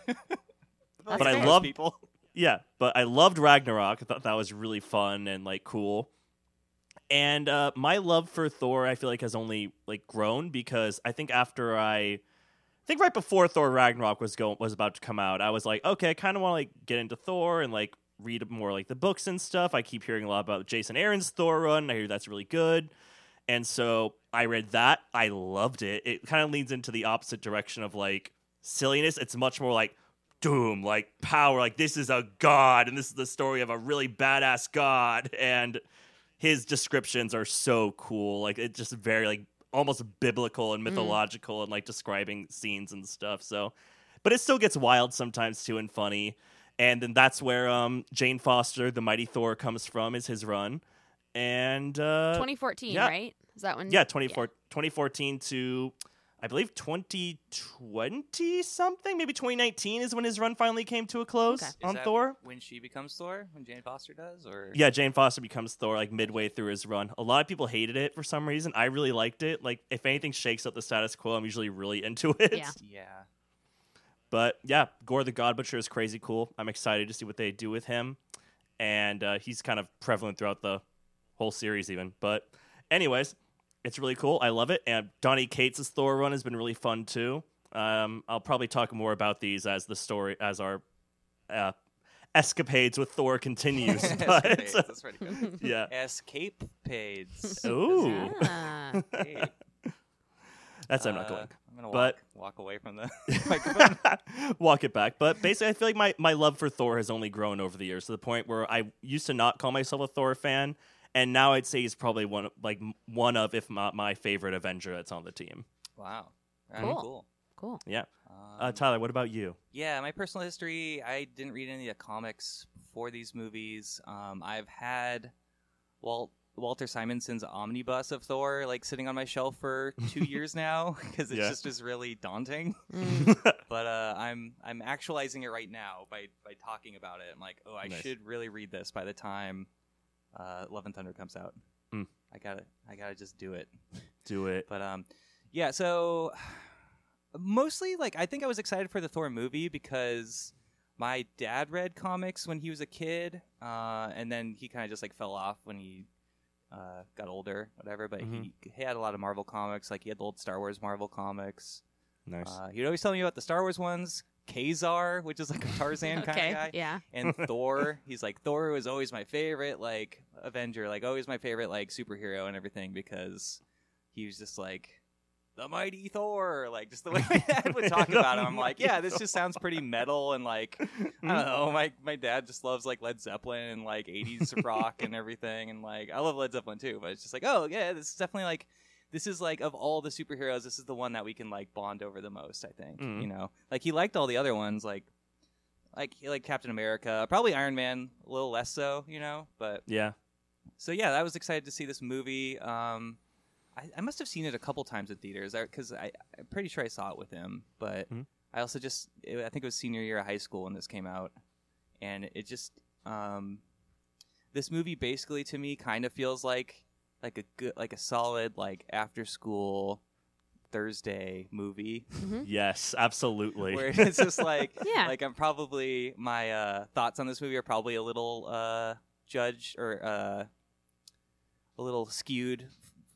But I most love- people. yeah, but I loved Ragnarok. I thought that was really fun and like cool. And uh, my love for Thor, I feel like, has only like grown because I think after I, I think right before Thor Ragnarok was going was about to come out, I was like, okay, I kind of want to like get into Thor and like read more like the books and stuff. I keep hearing a lot about Jason Aaron's Thor run. I hear that's really good. And so I read that. I loved it. It kind of leans into the opposite direction of like silliness. It's much more like doom, like power. Like this is a god, and this is the story of a really badass god. And his descriptions are so cool. Like it's just very like almost biblical and mythological and like describing scenes and stuff. So, but it still gets wild sometimes too and funny. And then that's where um Jane Foster, the Mighty Thor, comes from. Is his run. And uh, 2014, yeah. right? Is that when? yeah, 24, 2014 to I believe 2020 something, maybe 2019 is when his run finally came to a close Okay. Is on that Thor. when she becomes Thor, when Jane Foster does, or Yeah, Jane Foster becomes Thor like midway through his run. A lot of people hated it for some reason. I really liked it. Like if anything shakes up the status quo, I'm usually really into <laughs> it. Yeah. yeah, But yeah, Gorr the God Butcher is crazy cool. I'm excited to see what they do with him. And uh, he's kind of prevalent throughout the whole series, even. But, anyways, it's really cool. I love it. And Donnie Cates' Thor run has been really fun too. Um, I'll probably talk more about these as the story, as our uh, escapades with Thor continues. <laughs> but Escapades, that's pretty good. <laughs> yeah. Escape pades. Ooh. Ah. Hey, That's I'm not uh, going. I'm gonna But- walk, walk away from the <laughs> microphone. walk it back. But basically, I feel like my, my love for Thor has only grown over the years to the point where I used to not call myself a Thor fan, and now I'd say he's probably one of, like one of, if not my favorite Avenger that's on the team. Wow, Right, Cool. cool. Cool. Yeah, Um, uh, Tyler, what about you? Yeah, my personal history. I didn't read any of the comics for these movies. Um, I've had Walt Walter Simonson's omnibus of Thor like sitting on my shelf for <laughs> two years now because it Yeah. just is really daunting. <laughs> Mm. <laughs> But uh, I'm I'm actualizing it right now by by talking about it. I'm like, oh, I Nice. should really read this by the time uh, Love and Thunder comes out. Mm. I gotta I gotta just do it. <laughs> Do it. But um, yeah. So mostly, like, I think I was excited for the Thor movie because my dad read comics when he was a kid, uh, and then he kind of just like fell off when he uh, got older, whatever. But he, he had a lot of Marvel comics, like he had the old Star Wars Marvel comics. Nice. Uh, he'd always tell me about the Star Wars ones. Ka-Zar, which is like a Tarzan <laughs> kind of guy Yeah. and <laughs> Thor. He's like Thor was always my favorite like Avenger, like always my favorite like superhero and everything because he was just like the mighty Thor, like just the way <laughs> my dad would talk about him. I'm like, yeah, this just sounds pretty metal and like I don't know. My my dad just loves like Led Zeppelin and like 80s rock and everything, and like I love Led Zeppelin too. But it's just like, oh yeah, this is definitely like. This is like of all the superheroes, this is the one that we can like bond over the most. I think Mhm. you know, like he liked all the other ones, like like he like Captain America, probably Iron Man, a little less so, you know. But yeah. so yeah, I was excited to see this movie. Um, I, I must have seen it a couple times at theaters because I I'm pretty sure I saw it with him. But Mhm. I also just it, I think it was senior year of high school when this came out, and it just um, this movie basically to me kind of feels like like a good like a solid like after school Thursday movie Yes, absolutely. where it's just <laughs> like Yeah. like I'm probably my uh, thoughts on this movie are probably a little uh, judged or uh, a little skewed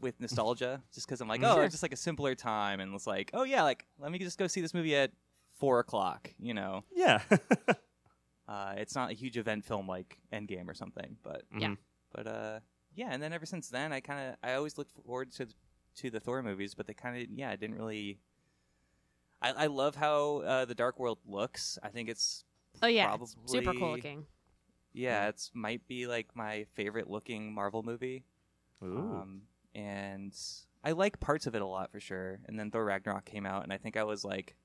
with nostalgia, <laughs> just because I'm like, oh, Sure. it's just like a simpler time, and it's like, oh yeah, like let me just go see this movie at four o'clock, you know. yeah. <laughs> Uh, it's not a huge event film like Endgame or something, but Yeah. Mhm. but uh, yeah. And then ever since then, I kind of I always looked forward to to the Thor movies, but they kind of yeah, I didn't really. I, I love how uh, the Dark World looks. I think it's Oh yeah. it's super cool looking. yeah, it's might be like my favorite looking Marvel movie. Ooh. Um, and I like parts of it a lot for sure. And then Thor Ragnarok came out, and I think I was like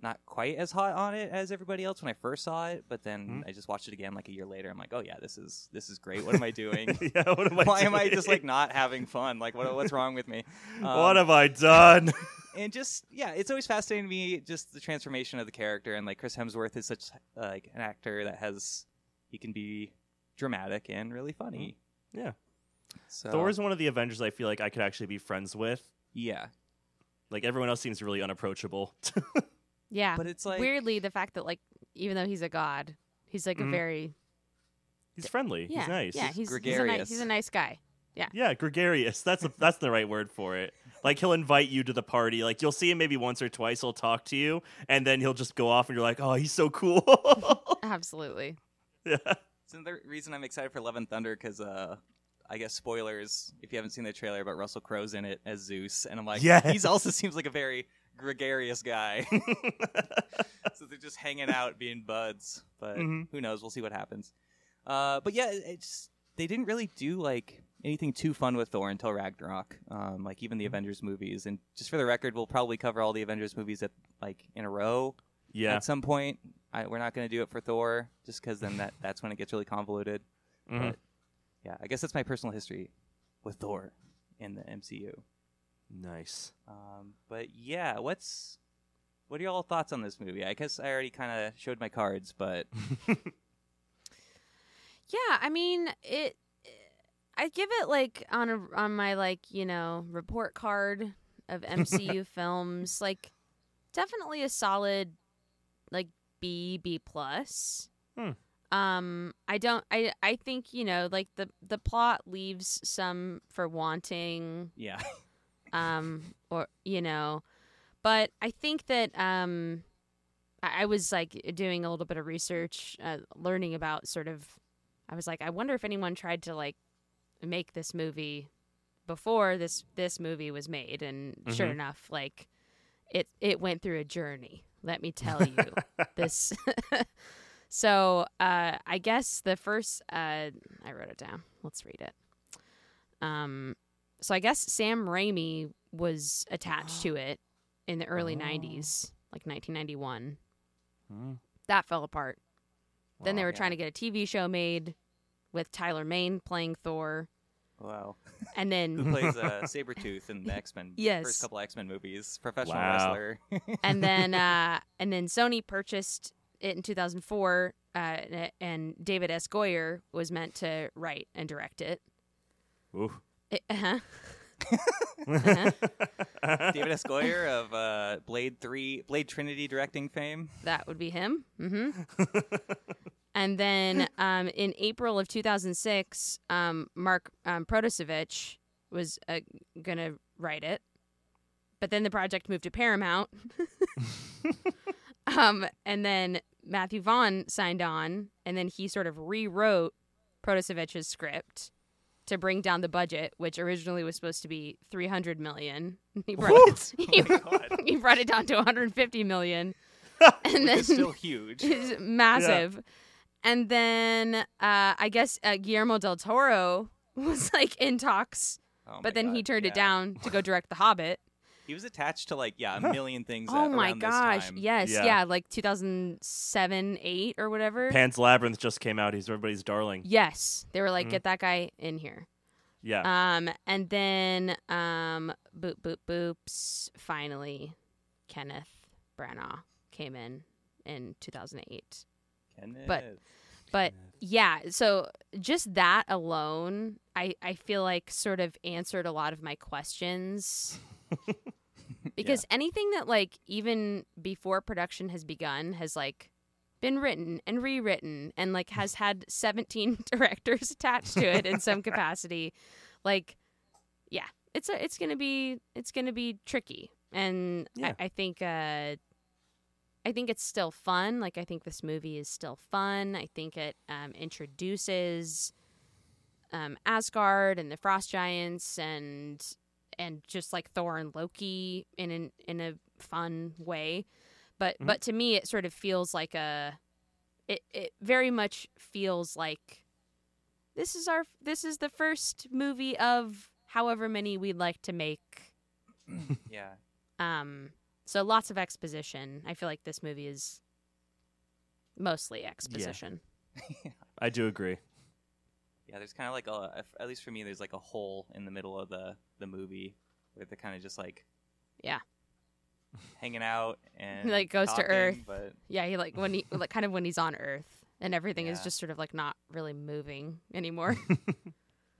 not quite as hot on it as everybody else when I first saw it. But then Mhm. I just watched it again like a year later. I'm like, oh yeah, this is this is great. What am I doing? <laughs> yeah. What am I? Why am I just like not having fun? Like what what's wrong with me? <laughs> Um, what have I done? <laughs> and just yeah, it's always fascinating to me just the transformation of the character and like Chris Hemsworth is such uh, like an actor that has he can be dramatic and really funny. yeah. So Thor is one of the Avengers I feel like I could actually be friends with. yeah, Like everyone else seems really unapproachable. Yeah. but it's like Weirdly, the fact that like even though he's a god, He's like Mhm. a very He's friendly. yeah He's nice. yeah he's, he's a gregarious. nice he's a nice guy. Yeah, Yeah, gregarious. That's a, that's the right word for it. Like he'll invite you to the party. Like you'll see him maybe once or twice. He'll talk to you, and then he'll just go off, and you're like, "Oh, he's so cool." <laughs> Absolutely. yeah. It's another reason I'm excited for Love and Thunder because, uh, I guess spoilers if you haven't seen the trailer, but Russell Crowe's in it as Zeus, and I'm like, yeah, he's also seems like a very gregarious guy. <laughs> so they're just hanging out, being buds. But Mhm. who knows? We'll see what happens. Uh, but yeah, it's they didn't really do like anything too fun with Thor until Ragnarok. Um, like even the Avengers movies, and just for the record, we'll probably cover all the Avengers movies at like in a row Yeah. at some point. I, we're not going to do it for Thor, just because then that that's when it gets really convoluted. Mhm. But yeah, I guess that's my personal history with Thor in the MCU. Nice. Um, but yeah, what's what are y'all thoughts on this movie? I guess I already kind of showed my cards, but <laughs> Yeah, I mean it. I give it like on a on my like you know report card of <laughs> MCU films, like definitely a solid like B B plus. Hmm. Um, I don't. I I think you know like the the plot leaves some for wanting. yeah, <laughs> um or you know but i think that um i, I was like doing a little bit of research uh, learning about sort of i was like i wonder if anyone tried to like make this movie before this this movie was made. And sure Mhm. enough like it it went through a journey let me tell you. <laughs> This <laughs> so uh i guess the first uh i wrote it down. Let's read it. Um so i guess sam raimi was attached to <gasps> it in the early Oh. 90s like 1991 Mm. that fell apart then they were yeah. trying to get a tv show made with tyler mane playing thor wow. and then Who then plays uh, <laughs> Sabretooth in the X Men? Yes. first couple X Men movies, professional Wow. wrestler. <laughs> and then <laughs> uh and then sony purchased it in 2004 uh, and- and david s goyer was meant to write and direct it Ooh. It- uh-huh. Uh-huh. <laughs> David S. Goyer of uh, Blade Three, Blade Trinity directing fame. That would be him. hmm <laughs> and then um, in April of 2006, um, Mark um, Protosevich was uh, going to write it. But then the project moved to Paramount. <laughs> um, and then Matthew Vaughn signed on, and then he sort of rewrote Protosevich's script to bring down the budget, which originally was supposed to be 300 million. <laughs> He brought, it, he, God. <laughs> he brought it down to 150 million. <laughs> and then still huge. is massive. And then uh, I guess uh, Guillermo del Toro was like in talks, Oh but then he God, turned it down to go direct The Hobbit. He was attached to like yeah a million things. oh at- my around this gosh! time. Yes, Yeah. yeah. like 2007, eight or whatever. Pan's Labyrinth just came out. He's everybody's darling. yes, they were like, Mhm. get that guy in here. Yeah. Um, and then um, boop boop boops. Finally, Kenneth Branagh came in in 2008. Kenneth. But yeah, so just that alone, I I feel like sort of answered a lot of my questions. <laughs> <laughs> because anything that like even before production has begun has like been written and rewritten and like has had 17 <laughs> directors attached to it in some capacity <laughs> like yeah it's a, it's gonna be it's gonna be tricky and Yeah. I, I think uh I think it's still fun. Like I think this movie is still fun. I think it um, introduces um, Asgard and the Frost Giants and and just like Thor and Loki in an, in a fun way. But Mhm. but to me, it sort of feels like a it it very much feels like this is our this is the first movie of however many we'd like to make. <coughs> yeah. Um, so lots of exposition. I feel like this movie is mostly exposition. <laughs> I do agree. Yeah, there's kind of like a, at least for me, there's like a hole in the middle of the the movie where they're kind of just like, Yeah. hanging out and Like, goes to Earth. But Yeah, he like when he <laughs> like kind of when he's on Earth and everything is just sort of like not really moving anymore. <laughs>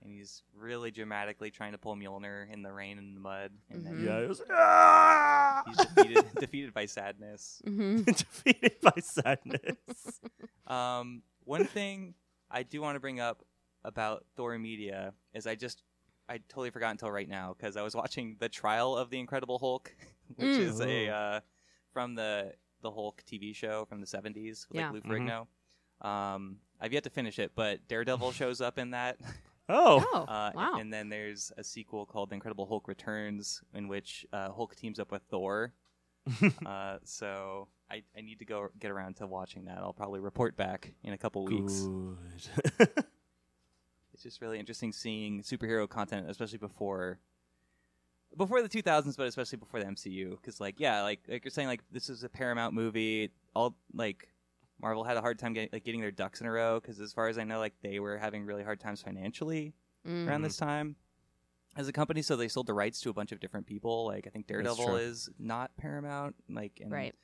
and he's really dramatically trying to pull Mjolnir in the rain and the mud, and Mhm. then Yeah, it was <laughs> ah! he's defeated, defeated by sadness. hmm defeated by sadness. Um, one thing I do want to bring up about Thor Media is I just I totally forgot until right now because I was watching the trial of the Incredible Hulk, <laughs> which Mm. is a uh, from the the Hulk TV show from the seventies with Yeah. like Lou Mhm. Ferrigno. Um, I've yet to finish it, but Daredevil <laughs> shows up in that. Oh, Oh, <laughs> Uh, wow. And then there's a sequel called The Incredible Hulk Returns, in which uh, Hulk teams up with Thor. uh, so I, I need to go get around to watching that. I'll probably report back in a couple weeks. It's just really interesting seeing superhero content, especially before before the 2000s, but especially before the MCU. Because like yeah, like like you're saying, like this is a Paramount movie. All like Marvel had a hard time getting like getting their ducks in a row. Because as far as I know, like they were having really hard times financially Mm. around this time as a company, so they sold the rights to a bunch of different people. Like I think Daredevil is not Paramount. Like and, Right.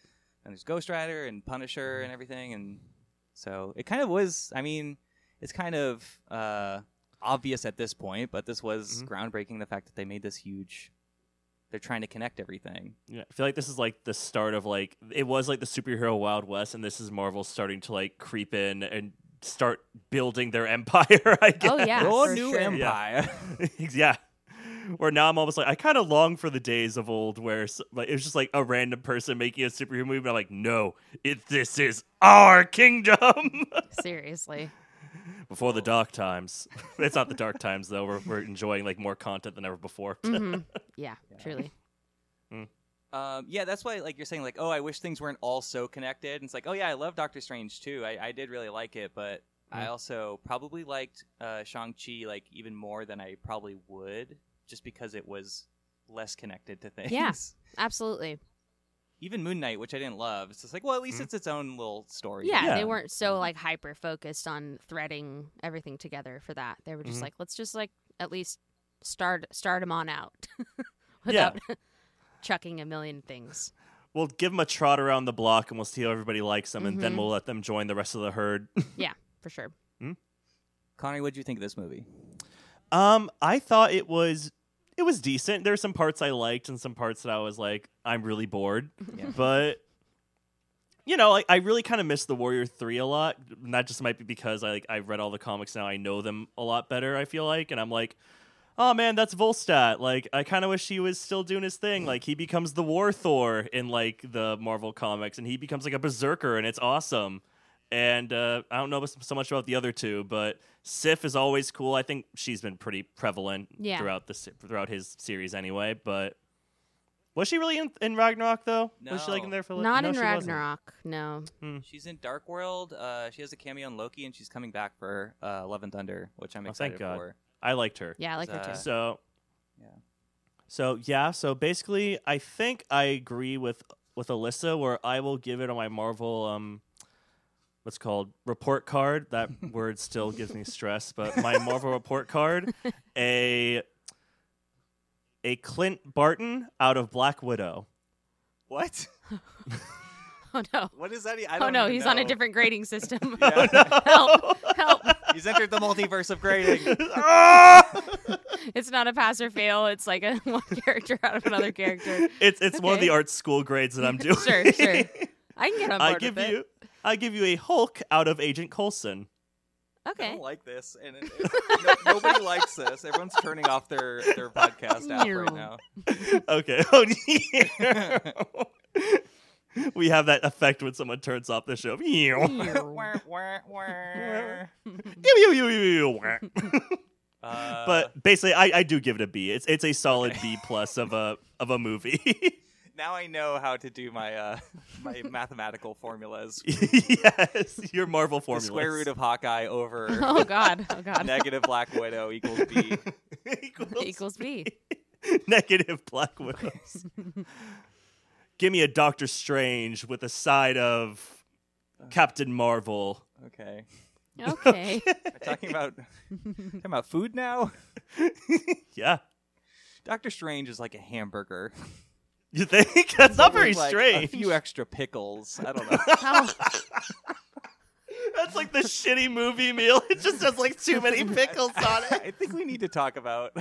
and there's Ghost Rider and Punisher and everything, and so it kind of was. I mean, it's kind of uh, obvious at this point, but this was Mhm. groundbreaking. The fact that they made this huge. They're trying to connect everything. Yeah, I feel like this is like the start of like it was like the superhero Wild West, and this is Marvel starting to like creep in and start building their <laughs> empire. I guess. Oh, yeah, Your for new sure. empire. <laughs> yeah. Where now I'm almost like I kind of long for the days of old where s- like it was just like a random person making a superhero movie. And I'm like, no, it this is our kingdom. <laughs> Seriously. Before the dark times, <laughs> it's not the dark times though. We're we're enjoying like more content than ever before. hmm Yeah, <laughs> Yeah. truly. Um, yeah, that's why like you're saying like, oh, I wish things weren't all so connected. And it's like, oh yeah, I love Doctor Strange too. I, I did really like it, but I Mm. also probably liked uh, Shang Chi like even more than I probably would, just because it was less connected to things. Yeah. Absolutely. Even Moon Knight, which I didn't love, it's just like, well, at least Mhm. it's its own little story. Yeah, Yeah. they weren't so like hyper focused on threading everything together for that. They were just Mhm. like, let's just like at least start start them on out <laughs> without <laughs> chucking a million things. We'll give them a trot around the block, and we'll see how everybody likes them, and then Mhm. we'll let them join the rest of the herd. <laughs> Yeah, for sure. Connie, what did you think of this movie? Um, I thought it was it was decent. There's some parts I liked and some parts that I was like, I'm really bored. <laughs> Yeah. But you know, like I really kind of miss the Warrior Three a lot. And that just might be because I like I've read all the comics now. I know them a lot better. I feel like, and I'm like, oh man, that's Volstagg. Like I kind of wish he was still doing his thing. Like he becomes the War Thor in like the Marvel comics, and he becomes like a berserker, and it's awesome. And uh, I don't know so much about the other two, but Sif is always cool. I think she's been pretty prevalent Yeah. throughout the throughout his series anyway. But was she really in, in Ragnarok though? Was she like in there for like, Not no, in she wasn't. Ragnarok, no. She's in Dark World. Uh, she has a cameo in Loki, and she's coming back for uh, Love and Thunder, which I'm Oh, thank excited God. for. I liked her. Yeah, I like her too. So Yeah. So yeah, so basically, I think I agree with with Alyssa, where I will give it on my Marvel um, what's called report card. That <laughs> word still gives me stress, but my Marvel report card, <laughs> a a Clint Barton out of Black Widow. What? <laughs> Oh no. What is that? I Oh don't no, even he's on a different grading system. Yeah. help. Help. He's entered the multiverse of grading. It's not a pass or fail. It's like a one character out of another character. It's it's one of the art school grades that I'm doing. Sure, sure. I can get on board I give with it. You I give you a Hulk out of Agent Coulson. I Okay. don't like this, and it, it- <laughs> no, nobody likes this. Everyone's turning off their their podcast app right now. Okay. <laughs> Oh, yeah. <laughs> we have that effect when someone turns off the show. Uh, but basically, I, I do give it a B. It's it's a solid B plus of a of a movie. Now I know how to do my uh, <laughs> my mathematical formulas. <laughs> yes, your Marvel The formula. square root of Hawkeye over <laughs> Oh god. Oh god. negative Black Widow equals B. equals, Equals B. negative Black Widows. Give me a Doctor Strange with a side of Captain Marvel. Okay, Okay. We're talking about talking about food now. Yeah. Doctor Strange is like a hamburger. You think <laughs> that's not very With, like, strange? A few extra pickles. I don't know. <laughs> How That's like the shitty movie meal. It just has like too many <laughs> pickles on it. I think we need to talk about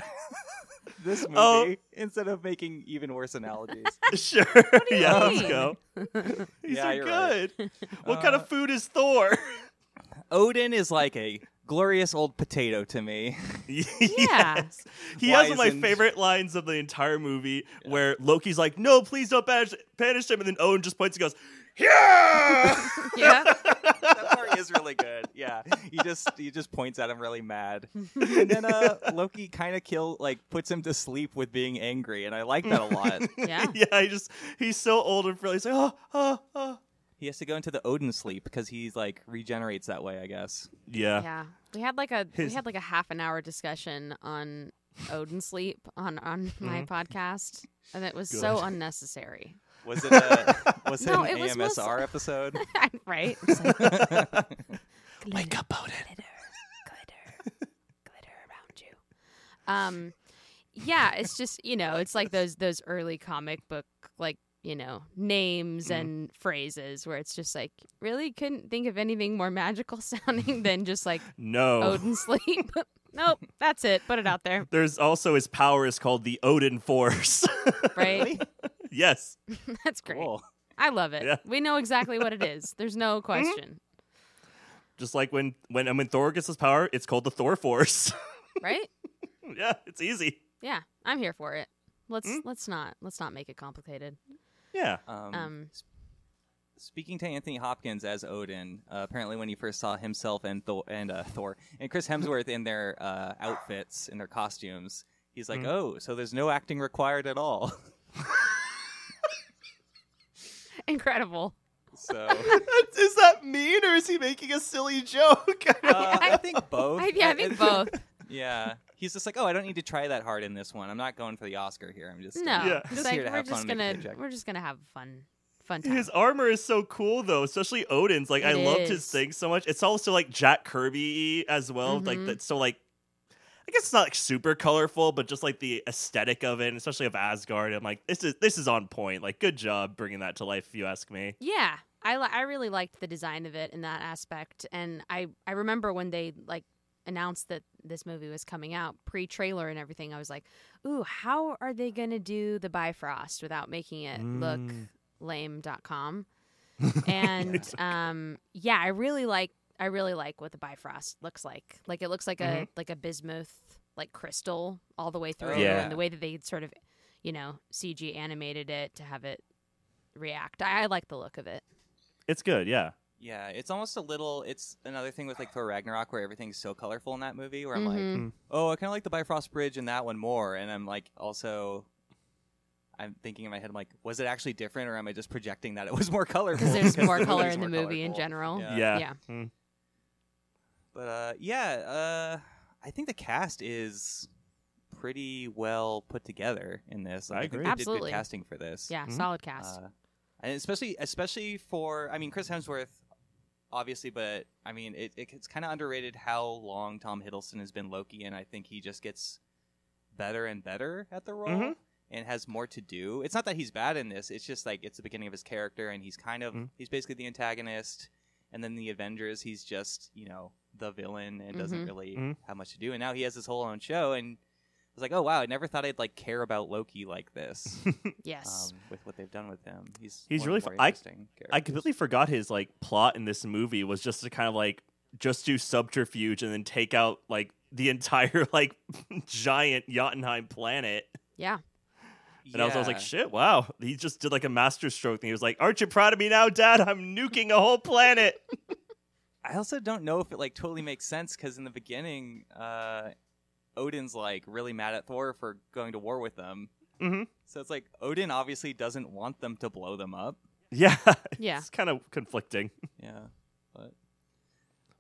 this movie Oh. instead of making even worse analogies. Sure. do you yeah, let's go. These Yeah, are you're right. good. What kind Uh, of food is Thor? Odin is like a glorious old potato to me. <laughs> <laughs> yes. He has one of my favorite lines of the entire movie where Loki's like, no, please don't banish, banish him. And then Odin just points and goes, yeah. <laughs> Yeah. that part is really good. Yeah, he just he just points at him really mad, and then uh, Loki kind of kill like puts him to sleep with being angry, and I like that a lot. Yeah. yeah, he just, he's so old and frail. He's like, oh, oh, oh. He has to go into the Odin sleep because he's like regenerates that way, I guess. Yeah. Yeah. We had like a we had like a half an hour discussion on Odin sleep on on my podcast, and it was so unnecessary. Was it a <laughs> was it No, an it was ASMR most- episode? <laughs> right? It's like, <laughs> Wake up, Odin. glitter, glitter, glitter around you. Um, yeah, it's just you know, it's like those those early comic book like you know names Mhm. and phrases where it's just like really couldn't think of anything more magical <laughs> sounding than just like No. Odin sleep. <laughs> nope, that's it. Put it out there, <laughs> There's also his power is called the Odin Force. right? yes. that's great. Cool. I love it. Yeah. We know exactly what it is. There's no question, Just like when when when Thor gets his power, it's called the Thor Force. right? yeah, it's easy. Yeah, I'm here for it. Let's Mm. let's not let's not make it complicated. Yeah. Um, Um, Speaking to Anthony Hopkins as Odin, uh, apparently when he first saw himself and Thor and uh, Thor and Chris Hemsworth in their uh, outfits in their costumes, he's like, Mhm. "Oh, so there's no acting required at all." <laughs> Incredible. so <laughs> is that mean or is he making a silly joke? <laughs> uh, I think both. I, yeah, I think both. Yeah, he's just like, "Oh, I don't need to try that hard in this one. I'm not going for the Oscar here. I'm just No, Yeah. it's Just like here to we're have just fun and make a gonna we're just gonna have fun fun time. His armor is so cool though, especially Odin's. Like I It loved his thing so much. It's also like Jack Kirby as well. Like Mhm. that's so like I guess it's not like super colorful, but just like the aesthetic of it, and especially of Asgard. I'm like, this is this is on point. Like, good job bringing that to life, if you ask me. Yeah, I li- I really liked the design of it in that aspect, and I I remember when they like announced that this movie was coming out pre-trailer and everything. I was like, ooh, how are they gonna do the Bifrost without making it look Mm. lame.com? <laughs> and um, yeah, I really like I really like what the Bifrost looks like. Like it looks like a Mhm. like a bismuth like crystal all the way through, Oh, yeah. and the way that they sort of you know CG animated it to have it react. I, I like the look of it. It's good, yeah. Yeah, it's almost a little. It's another thing with like Thor Ragnarok where everything's so colorful in that movie. Where I'm like, Mhm. oh, I kind of like the Bifrost Bridge in that one more, and I'm like, also. I'm thinking in my head, I'm like, was it actually different, or am I just projecting that it was more colorful? because there's <laughs> more the color in the more movie in colorful. general. Yeah. Yeah. Yeah. Mm. But uh, yeah, uh, I think the cast is pretty well put together in this. Like, I think agree. they Absolutely. did good casting for this. Yeah, Mhm. solid cast. Uh, and especially especially for I mean Chris Hemsworth, obviously, but I mean it, it it's kind of underrated how long Tom Hiddleston has been Loki, and I think he just gets better and better at the role. Mhm. And has more to do. It's not that he's bad in this. It's just like it's the beginning of his character, and he's kind of Mhm. he's basically the antagonist. And then the Avengers, he's just you know the villain and doesn't Mhm. really Mhm. have much to do. And now he has his whole own show, and I was like, oh wow, I never thought I'd like care about Loki like this <laughs> yes. um, with what they've done with him. He's He's one really the more I- interesting I characters. completely forgot his like plot in this movie was just to kind of like just do subterfuge and then take out like the entire <laughs> like giant Jotunheim planet. yeah. And I, was, I was like, shit, wow. He just did like a master stroke thing. He was like, Aren't you proud of me now, Dad? I'm nuking a whole planet. <laughs> I also don't know if it like totally makes sense because in the beginning, uh, Odin's like really mad at Thor for going to war with them. hmm So it's like Odin obviously doesn't want them to blow them up. Yeah. <laughs> Yeah. It's kind of conflicting. Yeah, but.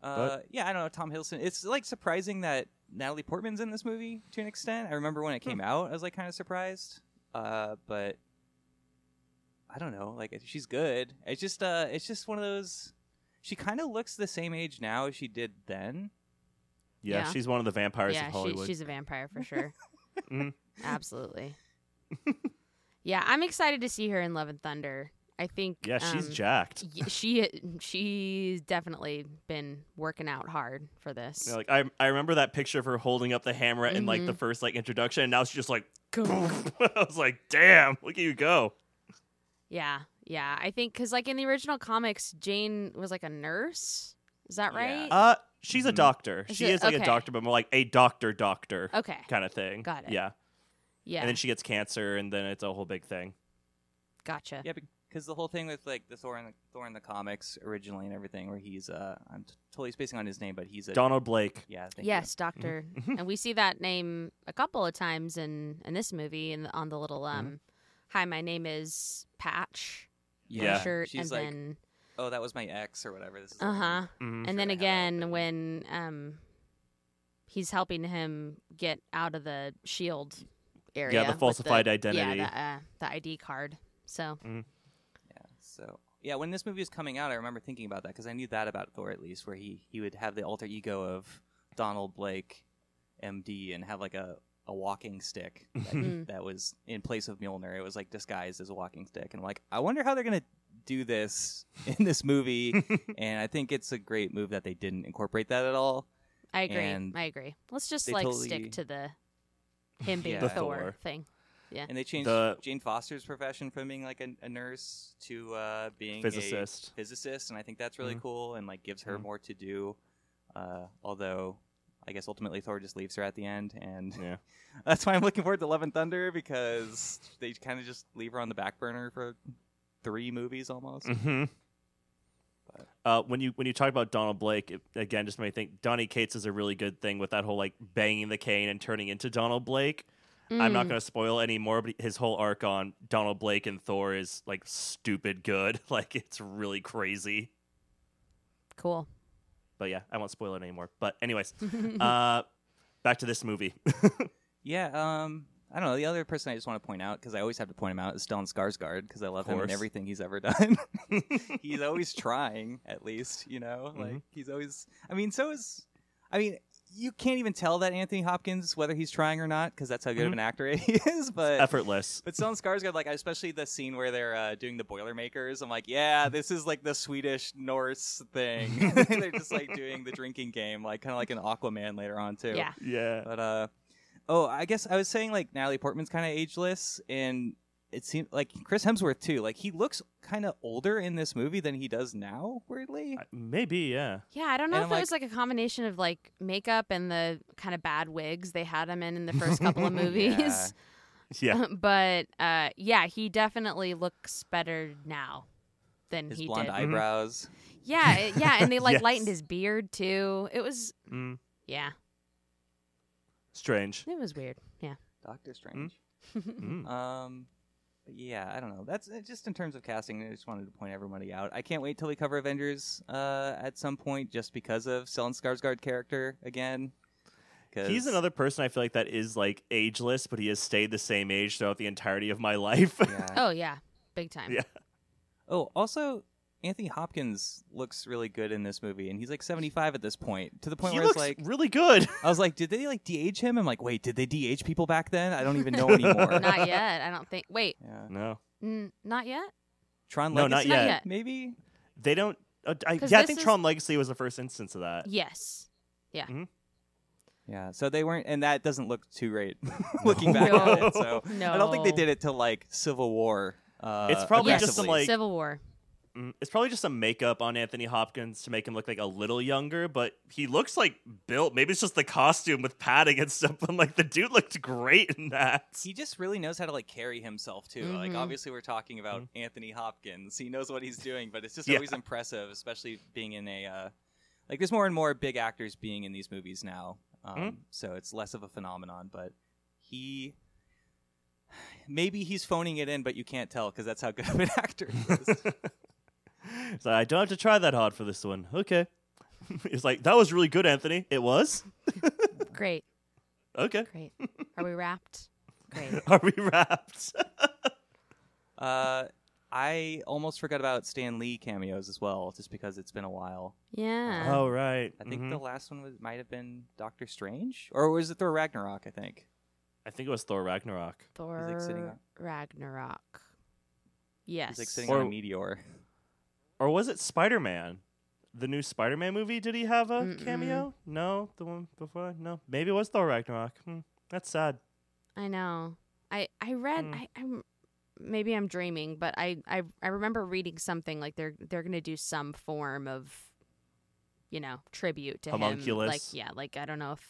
Uh, but, yeah, I don't know. Tom Hiddleston. It's like surprising that Natalie Portman's in this movie to an extent. I remember when it came out, I was like kind of surprised. Uh, but I don't know. Like she's good. It's just uh, it's just one of those. She kind of looks the same age now as she did then. Yeah, Yeah. she's one of the vampires yeah, of she, she's a vampire for sure. <laughs> Mhm. Absolutely. yeah, I'm excited to see her in Love and Thunder. I think Yeah, she's um, jacked. <laughs> she she's definitely been working out hard for this. Know, like I, I remember that picture of her holding up the hammer in like the Mhm. first like introduction, and now she's just like, <laughs> I was like, damn, look at you go. yeah, yeah. I think because like in the original comics, Jane was like a nurse. Is that Yeah. right? Uh, she's a Mhm. doctor. Is she it- is like a doctor, but more like a doctor doctor okay. kind of thing. Got it. Yeah. Yeah. And then she gets cancer, and then it's a whole big thing. gotcha. Yeah, because the whole thing with like the Thor in the Thor in the comics originally and everything, where he's uh, I'm t- totally spacing on his name, but he's a Donald Blake. Yeah. Thank Yes, Doctor. Mhm. and we see that name a couple of times in in this movie and on the little Mm-hmm. um hi my name is patch Yeah. shirt She's and like, then oh, that was my ex or whatever. This is uh-huh one. Mhm. and then I had that again open. when um he's helping him get out of the shield area Yeah, the with falsified the, identity. yeah the, uh, the id card so Yeah. So yeah, when this movie was coming out, I remember thinking about that because I knew that about Thor at least, where he he would have the alter ego of Donald Blake, MD, and have like a a walking stick that, <laughs> Mm. that was in place of Mjolnir. It was like disguised as a walking stick, and I'm like I wonder how they're gonna do this <laughs> in this movie. <laughs> and I think it's a great move that they didn't incorporate that at all. i agree And i agree let's just like totally- stick to the <laughs> him being The thor, Thor. thing Yeah. And they changed The- Jane Foster's profession from being like a, a nurse to uh, being a Physicist. physicist, and I think that's really Mhm. cool and like gives her Mhm. more to do. Uh, although, I guess ultimately Thor just leaves her at the end, and Yeah. that's why I'm looking forward to Love and Thunder because they kind of just leave her on the back burner for three movies almost. hmm Uh, when you when you talk about Donald Blake, it, again, just made me think Donnie Cates is a really good thing with that whole like banging the cane and turning into Donald Blake. I'm not Mm. going to spoil any more, but his whole arc on Donald Blake and Thor is like stupid good. <laughs> Like it's really crazy. cool But yeah, I won't spoil it anymore. But anyways, <laughs> uh, back to this movie. <laughs> Yeah, um, I don't know. The other person I just want to point out because I always have to point him out is Stellan Skarsgård because I love him and everything he's ever <laughs> done. <laughs> he's always trying, at least you know. Like Mhm. he's always. I mean, so is. I mean, you can't even tell that Anthony Hopkins whether he's trying or not because that's how good of Mhm. an actor <laughs> he is. But Effortless. but Stellan Skarsgård, like especially the scene where they're uh, doing the Boilermakers, I'm like, yeah, this is like the Swedish Norse thing. they're just like doing the drinking game, like kind of like an Aquaman later on too. yeah Yeah. But uh, oh, I guess I was saying like Natalie Portman's kind of ageless, and it seemed like Chris Hemsworth too. Like he looks kind of older in this movie than he does now. Weirdly, I- Maybe, yeah. Yeah, I don't know And if I'm it was like a combination of like makeup and the kind of bad wigs they had him in in the first couple of <laughs> movies. Yeah. <laughs> yeah. <laughs> but uh, yeah, he definitely looks better now than he did. his he blonde did. eyebrows. Yeah, it- yeah, and they like Yes. lightened his beard too. It was Mm, yeah, strange. it was weird. Yeah. Doctor Strange. Mm. <laughs> Um, but yeah, I don't know. That's uh, just in terms of casting. I just wanted to point everybody out. I can't wait till we cover Avengers uh, at some point, just because of Stellan Skarsgård character again. 'Cause- He's another person I feel like that is like ageless, but he has stayed the same age throughout the entirety of my <laughs> life. Yeah. Oh yeah, big time. Yeah. Oh, also, Anthony Hopkins looks really good in this movie, and he's like 75 at this point. To the point he where looks it's like, really good. <laughs> I was like, did they like de-age him? I'm like, wait, did they de-age people back then? I don't even know <laughs> anymore. Not yet. I don't think. Wait, Yeah. no, n- not yet. Tron Legacy. No, not Legacy, Not yet. yet. maybe. they don't. Uh, I, 'Cause yeah, I think is- Tron Legacy was the first instance of that. Yes. Yeah, Yeah. so they weren't, and that doesn't look too great <laughs> looking back No. at it. So No. I don't think they did it to like Civil War. Uh, It's probably Yes. just some like Civil War. Mm, It's probably just some makeup on Anthony Hopkins to make him look like a little younger, but he looks like built. Maybe it's just the costume with padding and stuff. But like the dude looked great in that. He just really knows how to like carry himself too. Like Mhm. obviously we're talking about Anthony Hopkins. He knows what he's doing, but it's just Yeah. always impressive, especially being in a uh, like there's more and more big actors being in these movies now. Um, Mhm. So it's less of a phenomenon, but he <sighs> maybe he's phoning it in, but you can't tell because that's how good of an <laughs> actor he is. <laughs> <laughs> so I don't have to try that hard for this one. Okay. <laughs> It's like that was really good, Anthony. It was <laughs> Great. okay. Great. Are we wrapped? Great. Are we wrapped? uh, I almost forgot about Stan Lee cameos as well, just because it's been a while. Yeah. oh right. I think Mhm. the last one was, might have been Doctor Strange, or was it Thor Ragnarok? I think. I think it was Thor Ragnarok. Thor like, sitting on- Ragnarok. Yes. He's like sitting Or- on a meteor. Or was it Spider Man? The new Spider Man movie? Did he have a Mm-mm. cameo? No, the one before. No, maybe it was Thor Ragnarok. Hmm. That's sad. I know. I I read. Hmm. I, I'm maybe I'm dreaming, but I I I remember reading something like they're they're gonna do some form of, you know, tribute to him. Like yeah, like I don't know if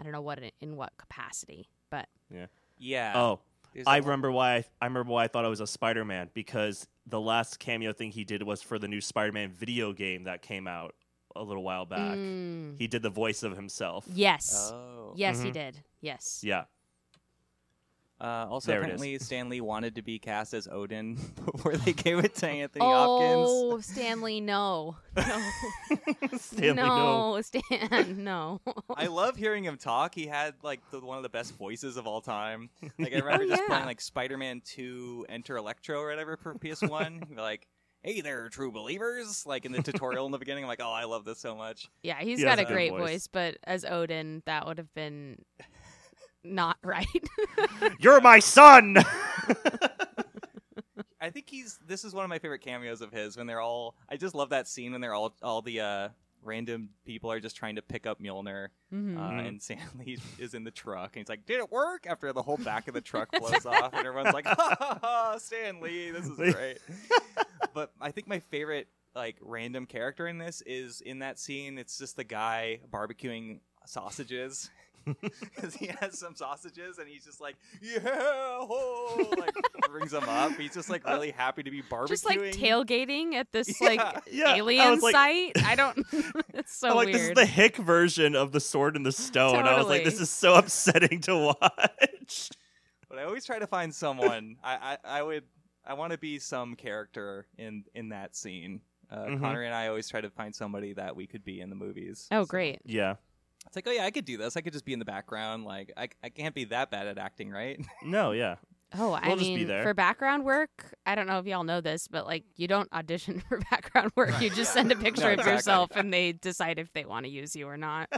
I don't know what in, in what capacity, but yeah, Yeah. Oh, There's I a lot- remember why. I, I remember why I thought it was a Spider Man because the last cameo thing he did was for the new Spider Man video game that came out a little while back. Mm. He did the voice of himself. yes, Oh. yes, he Mhm. did. Yes. Yeah. Uh, also, There apparently, Stan Lee wanted to be cast as Odin <laughs> before they gave it to Anthony Hopkins. Oh, Stan Lee, no, <laughs> no, Stan Lee, no. no, Stan, <laughs> no. I love hearing him talk. He had like the, one of the best voices of all time. Like I remember Oh, just yeah. playing like Spider-Man 2 Enter Electro or whatever for PS1. like, hey there, true believers! Like in the tutorial in the beginning, I'm like, oh, I love this so much. Yeah, he's He got has a a great voice. voice, but as Odin, that would have been not right. <laughs> You're my son. <laughs> I think he's. This is one of my favorite cameos of his when they're all. I just love that scene when they're all all the uh, random people are just trying to pick up Mjolnir. Mhm. Uh, Mhm. and Stan Lee <laughs> is in the truck, and he's like, "Did it work?" After the whole back of the truck blows off, and everyone's like, "Ha ha ha, Stan Lee, this is great." but I think my favorite like random character in this is in that scene. It's just the guy barbecuing sausages. <laughs> Because he has some sausages and he's just like, yeah, ho, <laughs> like brings them up. He's just like really happy to be barbecuing. Just like tailgating at this <laughs> Yeah, like yeah, I alien was like- site. I don't. it's so I'm like, weird. this is the hick version of the sword in the stone. I was like, this is so upsetting to watch. But I always try to find someone. I, I, I would. I want to be some character in in that scene. Uh, Mhm. Connor and I always try to find somebody that we could be in the movies. oh, So great. Yeah. It's like, oh yeah, I could do this. I could just be in the background. Like, I, I can't be that bad at acting, right? <laughs> No, yeah. Oh, I We'll just be mean, there. for background work, I don't know if y'all know this, but like, you don't audition <laughs> for background work. You just send a <laughs> picture No, of exactly. yourself, and they decide if they want to use you or not.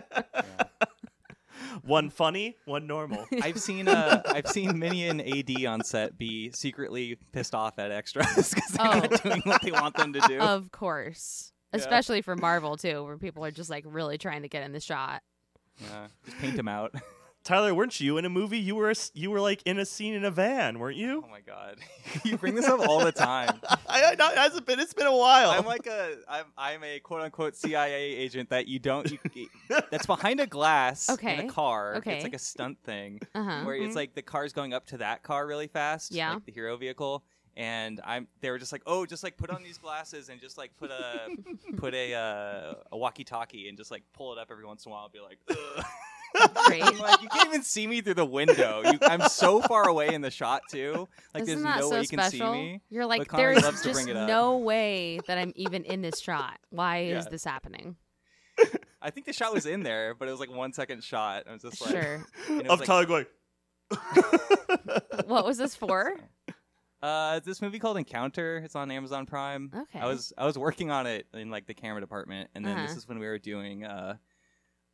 One funny, one normal. I've seen uh, I've seen Minnie and AD on set be secretly pissed off at extras because they're Oh. not doing what they want them to do. of course, Yeah. especially for Marvel too, where people are just like really trying to get in the shot. Yeah, just paint them out. <laughs> Tyler, weren't you in a movie? You were a s you were like in a scene in a van, weren't you? Oh my god, <laughs> <laughs> you bring this up all the time. I, I know, it hasn't been. It's been a while. I'm like a I'm I'm a quote unquote CIA agent that you don't you, that's behind a glass okay. in a car. Okay. It's like a stunt thing Uh huh. where it's like the car's going up to that car really fast, Yeah. like the hero vehicle. And I'm they were just like, oh, just like put on these glasses and just like put a <laughs> put a uh, a walkie-talkie and just like pull it up every once in a while and be like, Ugh. Great. Like you can't even see me through the window. You, I'm so far away in the shot too. Like Isn't there's no so way you can special? see me. You're like, there's loves to just bring it up. no way that I'm even in this shot. Why is this happening? <laughs> I think the shot was in there, but it was like one second shot. I was just like, Sure. and it of was like, Tyler going. <laughs> what was this for? Uh, this movie called Encounter. It's on Amazon Prime. Okay. I was I was working on it in like the camera department, and then this Uh-huh. is when we were doing uh,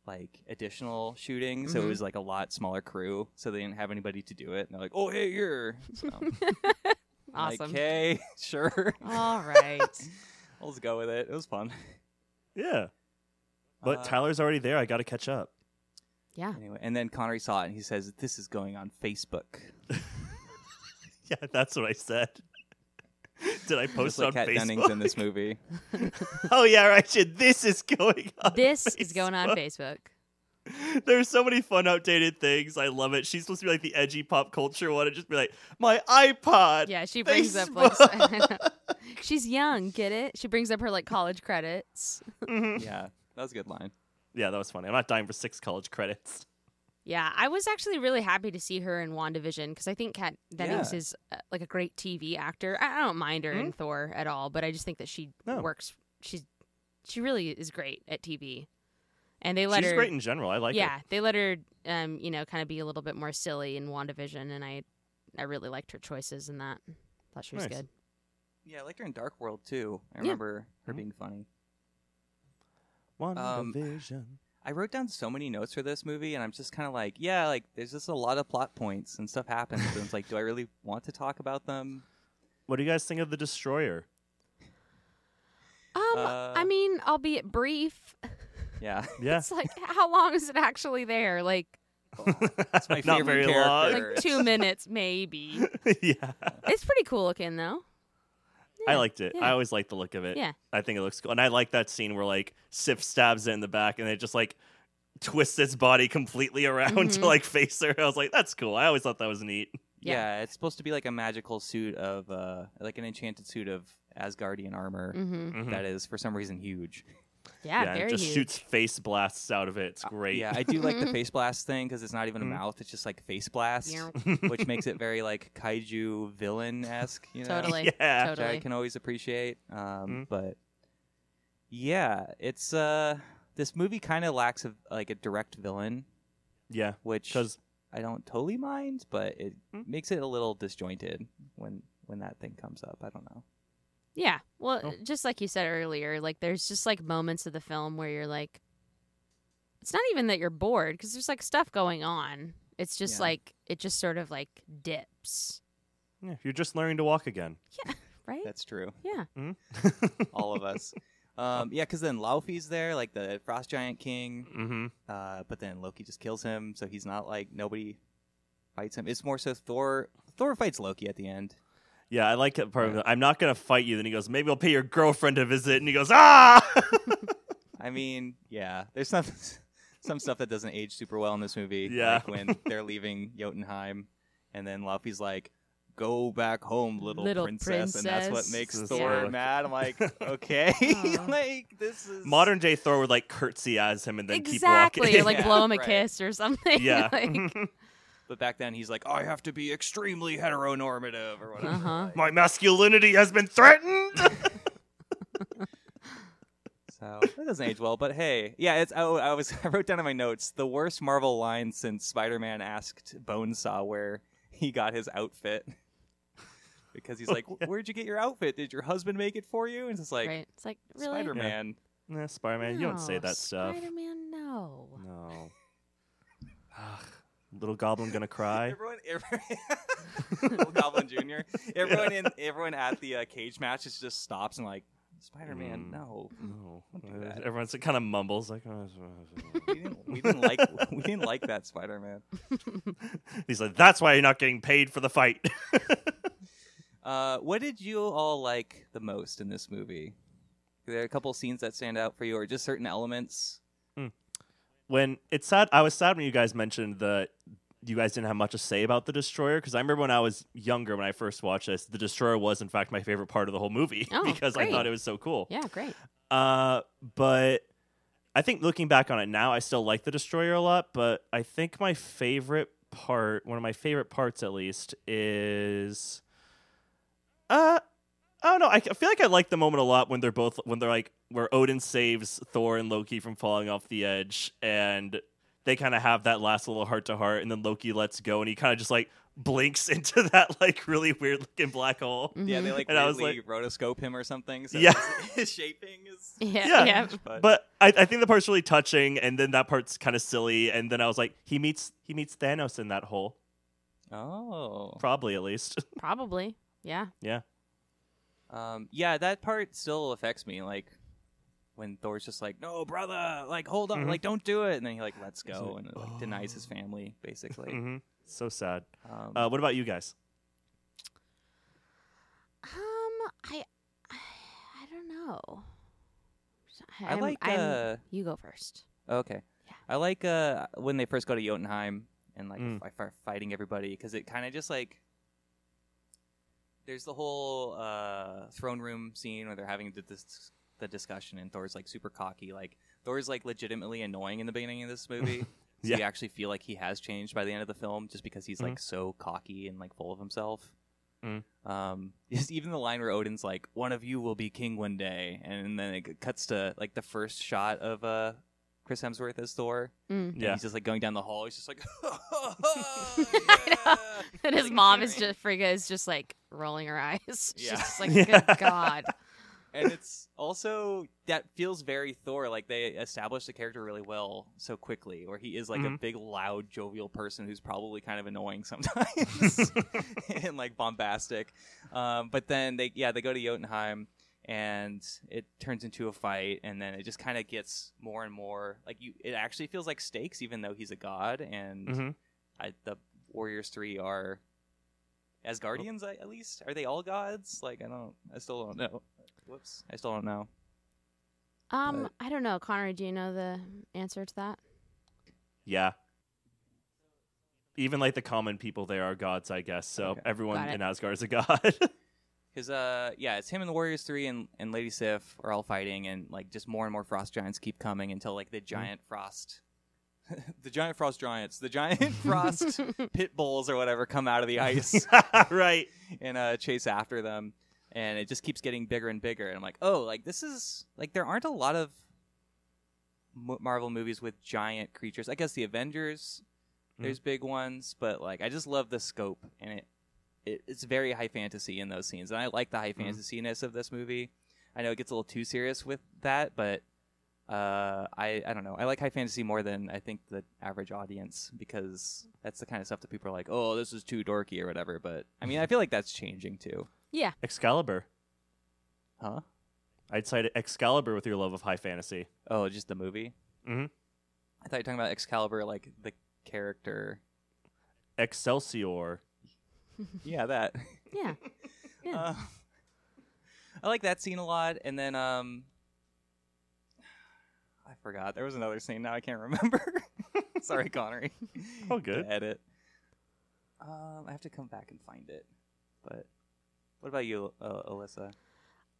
like additional shooting. So it Mhm. was like a lot smaller crew, so they didn't have anybody to do it. And they're like, "Oh, hey, you're so, <laughs> I'm Awesome. Like, okay, <laughs> sure. All <laughs> right. I'll just go with it. It was fun. Yeah, but Uh, Tyler's already there. I got to catch up. Yeah. Anyway, and then Konnery saw it, and he says, "This is going on Facebook." <laughs> Yeah, that's what I said. <laughs> Did I Just post like it Kat on Dennings Facebook? in this movie. <laughs> oh yeah, right. Shit, this is going on. This is going on Facebook. Facebook. There's so many fun outdated things. I love it. She's supposed to be like the edgy pop culture one and just be like, my iPod. Yeah, she brings up like she's young, get it? She brings up her like college credits. Mhm. yeah, that was a good line. Yeah, that was funny. I'm not dying for six college credits. Yeah, I was actually really happy to see her in WandaVision because I think Kat Dennings Yeah. is uh, like a great TV actor. I I don't mind her in Mhm. Thor at all, but I just think that she No. works. She's she really is great at TV, and they let She's her. great in general. I like her. yeah, they let her, um, you know, kind of be a little bit more silly in WandaVision, and I, I really liked her choices in that. Thought she was Nice. good. Yeah, I liked her in Dark World too. I Yeah. remember her Mhm. being funny. it. One Um, division. I wrote down so many notes for this movie, and I'm just kind of like, yeah, like there's just a lot of plot points and stuff happens, and it's like, do I really want to talk about them? what do you guys think of the destroyer? Um, Uh, I mean, albeit brief. Yeah. <laughs> Yeah, It's like, how long is it actually there? Like, That's my <laughs> not favorite very long. character. like two minutes, maybe. <laughs> yeah, It's pretty cool looking, though. I liked it. yeah. I always like the look of it. Yeah. I think it looks cool, and I like that scene where like Sif stabs it in the back, and it just like twists its body completely around to Mhm. like face her. <laughs> I was like, that's cool. I always thought that was neat. Yeah. Yeah. it's supposed to be like a magical suit of, uh, like an enchanted suit of Asgardian armor Mm-hmm. Mhm. that is for some reason huge. Yeah, and very it just huge. shoots face blasts out of it. It's great. Yeah, I do like the <laughs> face blast thing because it's not even a Mhm. mouth; it's just like face blast, <laughs> which makes it very like kaiju villain esque. You know? Totally. <laughs> Yeah. which I can always appreciate. Um, Mm. But yeah, it's uh, this movie kind of lacks a, like a direct villain, yeah, which because I don't totally mind, but it Mm. makes it a little disjointed when when that thing comes up. I don't know. Yeah. Well, Oh. just like you said earlier, like there's just like moments of the film where you're like, it's not even that you're bored because there's like stuff going on. It's just Yeah. like it just sort of like dips, yeah, you're just learning to walk again. Yeah, <laughs> right? That's true. yeah. <laughs> All of us. Um, yeah, because then Laufey's there, like the frost giant king. mm-hmm. Uh, but then Loki just kills him, so he's not like nobody fights him. It's more so Thor. Thor fights Loki at the end. Yeah, I like it. Part of it. I'm not gonna fight you. Then he goes, maybe I'll pay your girlfriend a visit, and he goes, ah. <laughs> I mean, yeah, there's some <laughs> some stuff that doesn't age super well in this movie. Yeah. like <laughs> when they're leaving Jotunheim, and then Laufey's like, "Go back home, little, Little princess," and that's what makes This Thor so- mad. I'm like, okay, like this is Modern day Thor would like curtsy as him and then exactly. keep Or like Yeah, blow him a right. kiss or something. yeah. like, But back then, he's like, I have to be extremely heteronormative or whatever. Uh-huh. My masculinity has been threatened. <laughs> So that doesn't age well, but hey, yeah, it's. Oh, I was. <laughs> I wrote down in my notes the worst Marvel line since Spider-Man asked Bonesaw where he got his outfit, <laughs> because he's like, "Where'd you get your outfit? Did your husband make it for you?" And it's like, right. It's like really. Spider-Man. nah, Spider-Man, you don't say No, that stuff. Spider-Man, no. No. Little Goblin gonna <laughs> cry. Everyone, everyone <laughs> Little Goblin Jr. <laughs> Everyone in, everyone at the uh, cage match just just stops and like, Spider-Man, Mm. no. No. Don't do that. Everyone's kind of mumbles like. "Oh, We didn't, we didn't like we didn't like that Spider-Man. He's like, that's why you're not getting paid for the fight. Uh, what did you all like the most in this movie? Are there a couple scenes that stand out for you, or just certain elements? When it's sad, I was sad when you guys mentioned that you guys didn't have much to say about the destroyer because I remember when I was younger when I first watched this, the destroyer was in fact my favorite part of the whole movie <laughs> Oh, because I thought it was so cool. Yeah, great. Uh, but I think looking back on it now, I still like the destroyer a lot. But I think my favorite part, one of my favorite parts at least, is uh. I don't know. I I feel like I like the moment a lot when they're both when they're like where Odin saves Thor and Loki from falling off the edge, and they kind of have that last little heart to heart, and then Loki lets go, and he kind of just like blinks <laughs> into that like really weird looking black hole. Yeah, they Mhm. like And I was like rotoscope him or something. So Yeah. his, <laughs> his shaping is. <laughs> Yeah, Yeah. yeah. But, But I, I think the part's really touching, and then that part's kind of silly, and then I was like, he meets he meets Thanos in that hole, oh, probably at least. Probably. Yeah. yeah, um, yeah, that part still affects me. Like when Thor's just like, "No, brother, like hold on, Mhm. like don't do it," and then he like lets He's go like, and like, denies his family, basically. <laughs> hmm so sad. Um, Uh, what about you guys? Um, I, I don't know. I I'm- like. I'm- uh, you go first. Okay. Yeah. I like uh when they first go to Jotunheim and like Mm. fi- fi- fighting everybody because it kind of just like there's the whole uh throne room scene where they're having the, dis- the discussion and Thor's like super cocky like Thor's like legitimately annoying in the beginning of this movie. <laughs> So Yeah. you actually feel like he has changed by the end of the film just because he's like so cocky and like full of himself. Mm. Um, <laughs> just even the line where Odin's like, "One of you will be king one day," and then it cuts to like the first shot of uh Chris Hemsworth as Thor. Mm. And Yeah. he's just like going down the hall. He's just like, <laughs> <laughs> I know. <laughs> And his Like, mom is just Frigga is just like rolling her eyes. She's Yeah. just like, Yeah. good God. and it's also that feels very Thor. Like they established the character really well so quickly, where he is like a Mhm. big, loud, jovial person who's probably kind of annoying sometimes and like bombastic. Um, but then they, yeah, they go to Jotunheim, and it turns into a fight, and then it just kind of gets more and more like you. It actually feels like stakes, even though he's a god, and hmm I, the Warriors Three are. Asgardians, I, at least, are they all gods? Like, I don't, I still don't know. Whoops, I still don't know. Um, But- I don't know, Connor. Do you know the answer to that? Yeah. Even like the common people, they are gods, I guess. So Okay. everyone in Asgard is a god. <laughs> Because, uh, yeah, it's him and the Warriors Three and, and Lady Sif are all fighting, and like just more and more frost giants keep coming until like the giant frost, <laughs> the giant frost giants, the giant <laughs> frost pit bulls or whatever come out of the <laughs> ice right. and uh, chase after them, and it just keeps getting bigger and bigger. And I'm like, oh, like this is like there aren't a lot of M- Marvel movies with giant creatures. I guess the Avengers, there's big ones, but like I just love the scope and it, it it's very high fantasy in those scenes, and I like the high Mhm. fantasy-ness of this movie. I know it gets a little too serious with that, but uh, I I don't know. I like high fantasy more than I think the average audience because that's the kind of stuff that people are like, oh, this is too dorky or whatever. But I mean, I feel like that's changing too, yeah. Excalibur. huh? I'd cite Excalibur with your love of high fantasy. Oh, just the movie. Mhm. I thought you were talking about Excalibur, like the character. Excelsior. Yeah, that. <laughs> Yeah. Yeah. Uh, I like that scene a lot, and then um, I forgot there was another scene. Now I can't remember. <laughs> Sorry, Konnery. Oh, good. To edit. Um, I have to come back and find it. But what about you, uh, Alyssa?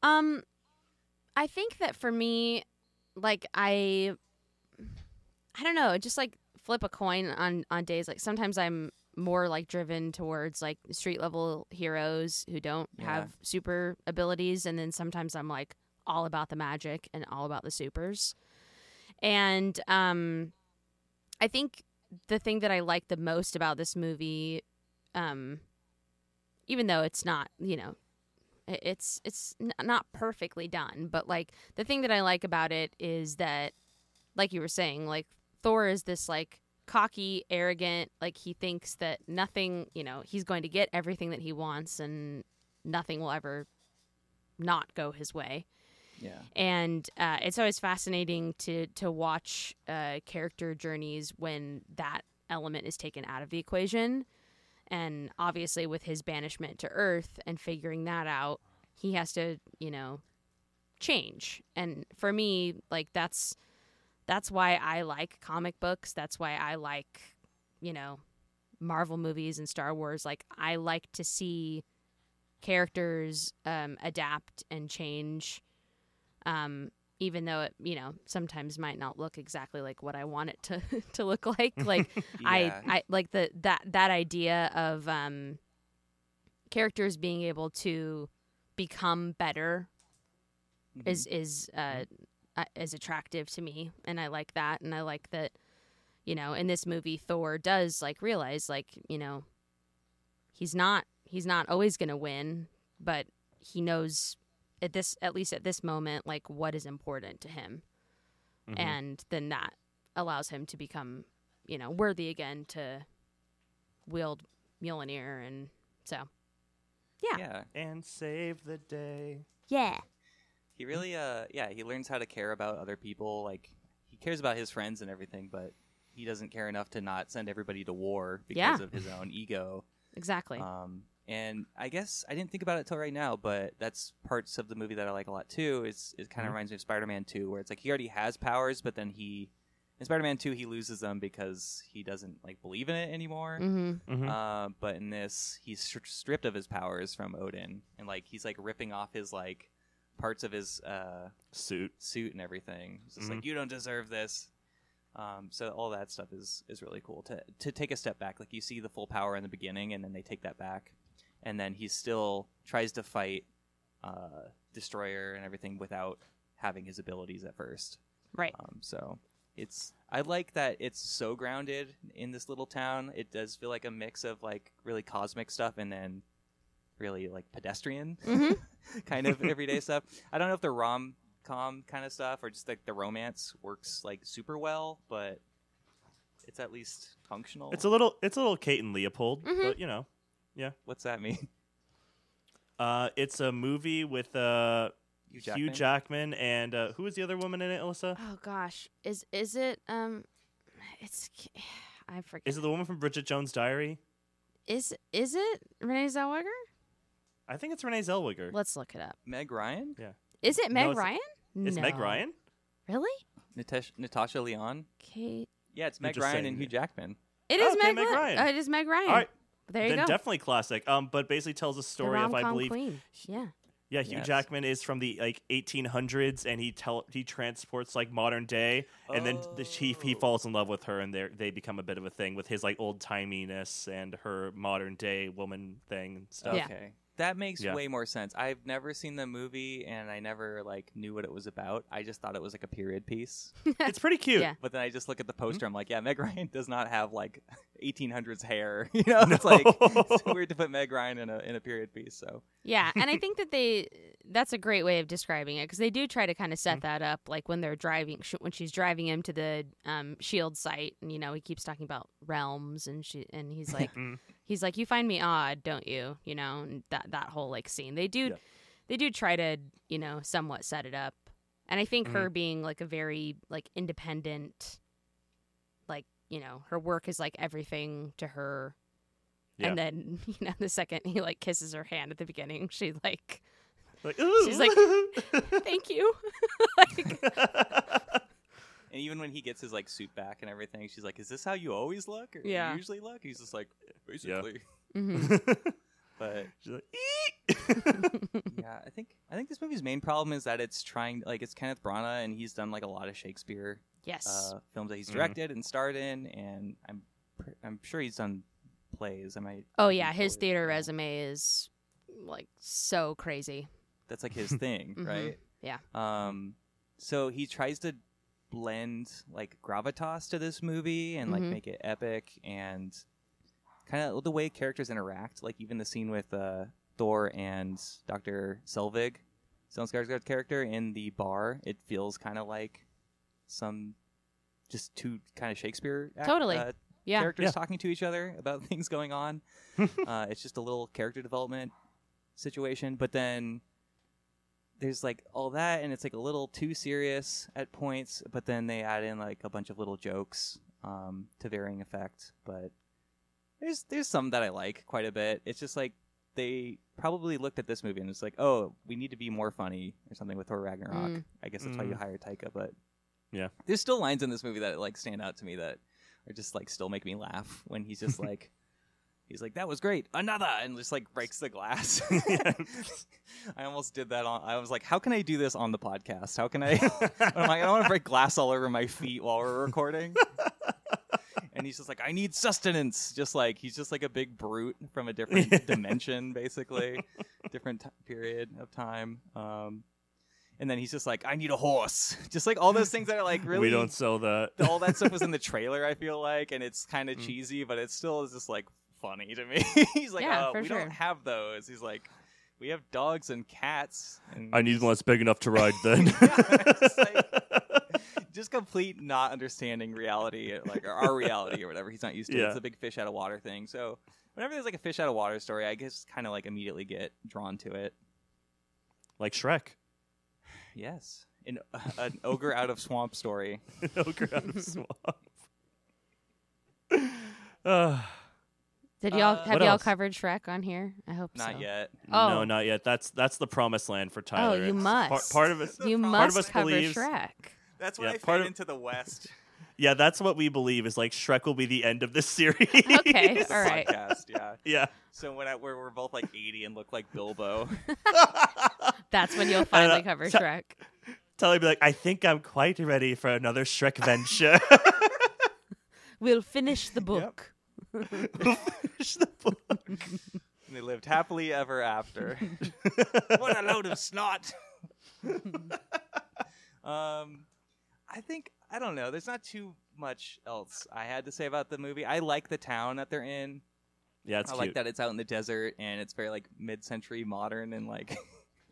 Um, I think that for me, like I, I don't know, just like flip a coin on on days. Like sometimes I'm more like driven towards like street level heroes who don't Yeah. have super abilities, and then sometimes I'm like all about the magic and all about the supers. And um, I think the thing that I like the most about this movie, um, even though it's not, you know, it's it's n- not perfectly done, but like the thing that I like about it is that, like you were saying, like Thor is this like cocky, arrogant, like he thinks that nothing, you know, he's going to get everything that he wants and nothing will ever not go his way Yeah. and uh, it's always fascinating to to watch uh, character journeys when that element is taken out of the equation. And obviously, with his banishment to Earth and figuring that out, he has to, you know, change. And for me, like that's that's why I like comic books. That's why I like, you know, Marvel movies and Star Wars. Like I like to see characters um, adapt and change um, even though it you know sometimes might not look exactly like what I want it to <laughs> to look like. <laughs> Like I Yeah. I like the that that idea of um, characters being able to become better Mhm. is is uh, uh, is attractive to me, and I like that, and I like that. You know, in this movie, Thor does like realize, like you know, he's not he's not always gonna win, but he knows at this at least at this moment like what is important to him, Mhm. and then that allows him to become you know worthy again to wield Mjolnir, and so yeah, yeah. and save the day. yeah, He really, uh, yeah, he learns how to care about other people. Like he cares about his friends and everything, but he doesn't care enough to not send everybody to war because Yeah. of his own ego. exactly. Um, and I guess I didn't think about it till right now, but that's parts of the movie that I like a lot too. Is it kind of Mhm. reminds me of Spider-Man Two, where it's like he already has powers, but then he in Spider-Man Two he loses them because he doesn't like believe in it anymore. mm-hmm. Mhm. Uh, but in this, he's stri- stripped of his powers from Odin, and like he's like ripping off his like parts of his uh, Suit. suit and everything. It's just Mhm. like you don't deserve this. Um, so all that stuff is is really cool to to take a step back. Like you see the full power in the beginning, and then they take that back, and then he still tries to fight uh, Destroyer and everything without having his abilities at first. right. Um, so it's I like that it's so grounded in this little town. It does feel like a mix of like really cosmic stuff and then really like pedestrian Mhm. <laughs> kind of everyday stuff. I don't know if the rom com kind of stuff or just like the romance works like super well, but it's at least functional. It's a little it's a little Kate and Leopold, Mhm. but you know, yeah. What's that mean? uh, it's a movie with uh, Hugh Hugh Jackman and uh, who was the other woman in it, Alyssa? Oh gosh, is is it um, it's <sighs> I forget. Is it the woman from Bridget Jones' Diary? Is is it Renee Zellweger? I think it's Renee Zellweger. Let's look it up. Meg Ryan, Yeah. Is it No, Meg it's- Ryan? It's Meg No. Ryan. Really? Natesh- Natasha Lyonne. Kate. Yeah, it's Meg just Ryan saying and Hugh. Jackman. It is Oh, okay, Meg, Meg Li- Ryan. uh, it is Meg Ryan. All right, There you then go. definitely classic. Um, but basically tells a the story of I rom-com believe queen. Yeah. Yeah, Hugh Yes. Jackman is from the like 1800s, and he tell he transports like modern day, and then the, he he Oh. falls in love with her, and they they become a bit of a thing with his like old timiness and her modern day woman thing and stuff. Yeah. Okay. That makes Yeah. way more sense. I've never seen the movie and I never like knew what it was about. I just thought it was like a period piece. <laughs> It's pretty cute. Yeah. But then I just look at the poster. Mm-hmm. I'm like, yeah, Meg Ryan <laughs> does not have like 1800s hair. <laughs> You know, it's like it's weird to put Meg Ryan in a in a period piece. So Yeah, and I <laughs> think that they that's a great way of describing it because they do try to kind of set that up like when they're driving sh- when she's driving him to the um, shield site and you know he keeps talking about realms and she and he's <laughs> like Mm. he's like you find me odd don't you you know and that that whole like scene they do Yeah. they do try to you know somewhat set it up and I think her being like a very like independent like you know her work is like everything to her Yeah. and then <laughs> you know the second he like kisses her hand at the beginning she like Like, Ooh. She's like, <laughs> thank you <laughs> like and even when he gets his like suit back and everything, she's like, "Is this how you always look? Or Yeah. you usually look?" He's just like, basically. mhm. But She's like, yeah, I think I think this movie's main problem is that it's trying like it's Kenneth Branagh and he's done like a lot of Shakespeare yes uh, films that he's Mhm. directed and starred in, and I'm pr- I'm sure he's done plays. I might. oh yeah his theater resume is like so crazy That's like his <laughs> thing, Mhm. right? Yeah. Um, so he tries to blend like gravitas to this movie and like Mhm. make it epic and kind of the way characters interact. Like even the scene with uh, Thor and Doctor Selvig, Stellan Skarsgård's character in the bar. It feels kind of like some just two kind of Shakespeare act- Totally. uh, yeah characters Yeah. talking to each other about <laughs> things going on. <laughs> uh, it's just a little character development situation, but then there's like all that, and it's like a little too serious at points. But then they add in like a bunch of little jokes um, to varying effect. But there's there's some that I like quite a bit. It's just like they probably looked at this movie and it's like, oh, we need to be more funny or something with Thor Ragnarok. Mm. I guess that's why you Mm. hire Taika, but Yeah. there's still lines in this movie that like stand out to me that are just like still make me laugh when he's just <laughs> like he's like that was great. Another! and just like breaks the glass. <laughs> <laughs> I almost did that on i was like how can i do this on the podcast? How can i i'm like i don't want to break glass all over my feet while we're recording. And he's just like i need sustenance. Just like he's just like a big brute from a different dimension basically. Different t- period of time. Um and then he's just like i need a horse <laughs> just like all those things that are like really we don't sell that. all that stuff was in the <laughs> trailer. I feel like, and it's kind of Mm. cheesy, but it still is just like funny to me. <laughs> He's like, Yeah, "Oh, we sure. don't have those." He's like, "We have dogs and cats." And I need one that's big enough to ride. Then. Yeah, just like- just complete not understanding reality, like our reality or whatever. He's not used to. it. It's a big fish out of water thing. So whenever there's like a fish out of water story, I guess kind of like immediately get drawn to it. like Shrek. Yes, an, an ogre out of swamp story. <laughs> Ogre out of swamp. Uh, <sighs> did y'all Uh, have What y'all else? covered shrek on here i hope Not so yet. Oh. No, not yet. That's that's the promised land for Tyler. you It's must. Part, part of it. you Part of must us cover believes- shrek That's when Yeah, I part fade of- into the west. Yeah, that's what we believe is like Shrek will be the end of this <laughs> series. okay all right podcast. Yeah. <laughs> yeah. So when I, we're, we're both like 80 and look like Bilbo. <laughs> that's when you'll And, uh, finally cover t- shrek Tyler be like, I think I'm quite ready for another Shrek venture. we'll finish the book Finish the book. and they lived happily ever after. what a load of snot. um, I think I don't know. There's not too much else I had to say about the movie. I like the town that they're in. Yeah, it's I cute. like that it's out in the desert and it's very like mid-century modern and like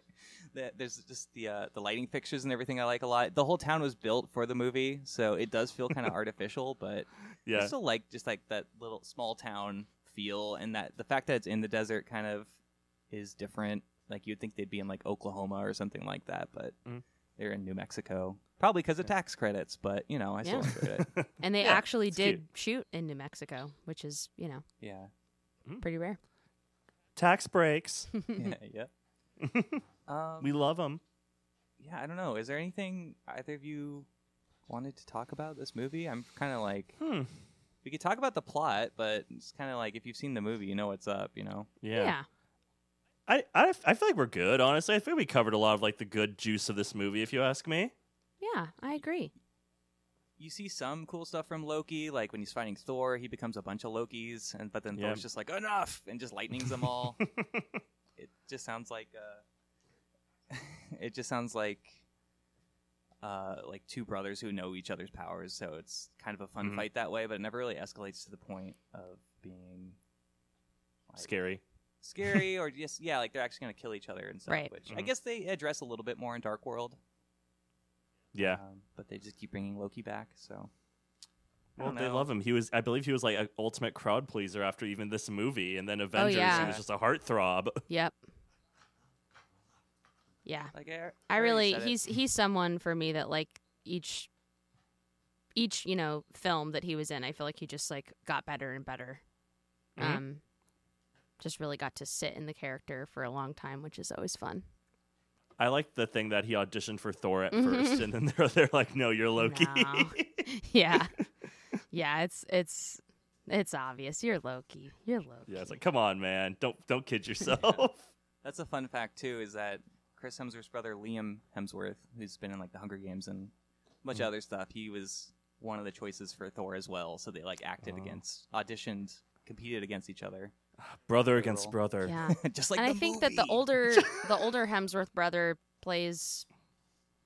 <laughs> that there's just the uh, the lighting fixtures and everything I like a lot. The whole town was built for the movie, so it does feel kind of <laughs> artificial, but I Yeah. still like just like that little small town feel and that the fact that it's in the desert kind of is different. Like you'd think they'd be in like Oklahoma or something like that, but Mhm. They're in New Mexico. Probably because of tax credits, but you know, I still Yeah. enjoyed it. <laughs> And they <laughs> Yeah, actually it's did shoot in New Mexico, which is, you know, Yeah. pretty rare. Tax breaks. <laughs> yeah, yeah. Um, we love them. yeah, I don't know. Is there anything either of you wanted to talk about this movie? I'm kind of like Hmm. we could talk about the plot, but it's kind of like if you've seen the movie, you know what's up. You know. Yeah. Yeah. I, I I feel like we're good. Honestly, I feel we covered a lot of like the good juice of this movie. If you ask me. Yeah, I agree. You see some cool stuff from Loki, like when he's fighting Thor, he becomes a bunch of Lokis, and but then Yeah. Thor's just like enough and just lightnings them all. <laughs> it just sounds like uh, <laughs> it just sounds like uh, like two brothers who know each other's powers. So it's kind of a fun Mhm. fight that way, but it never really escalates to the point of being like, Scary. Scary, <laughs> or just yeah, like they're actually gonna kill each other and stuff. Right. Which I Mhm. guess they address a little bit more in Dark World. Yeah. um, but they just keep bringing Loki back. So I Well, don't they know. love him. He was, I believe, he was like an ultimate crowd pleaser after even this movie, and then Avengers, yeah. he was just a heartthrob. <laughs> Yep. Yeah. Like I, I already really said it. he's he's someone for me that like each each, you know, film that he was in, I feel like he just like got better and better. Mhm. Um just really got to sit in the character for a long time, which is always fun. I like the thing that he auditioned for Thor at Mhm. first, and then <laughs> they're they're like, "No, you're Loki." No. <laughs> yeah. <laughs> Yeah, it's it's it's obvious. You're Loki. You're Loki. yeah, it's like, come on, man, don't don't kid yourself. That's a fun fact too. Is that Chris Hemsworth's brother Liam Hemsworth, who's been in like the Hunger Games and a bunch Mhm. of other stuff, he was one of the choices for Thor as well. So they like acted Oh. against, auditioned, competed against each other, brother against brother. Yeah. <laughs> just like. and the I think that the older <laughs> the older Hemsworth brother plays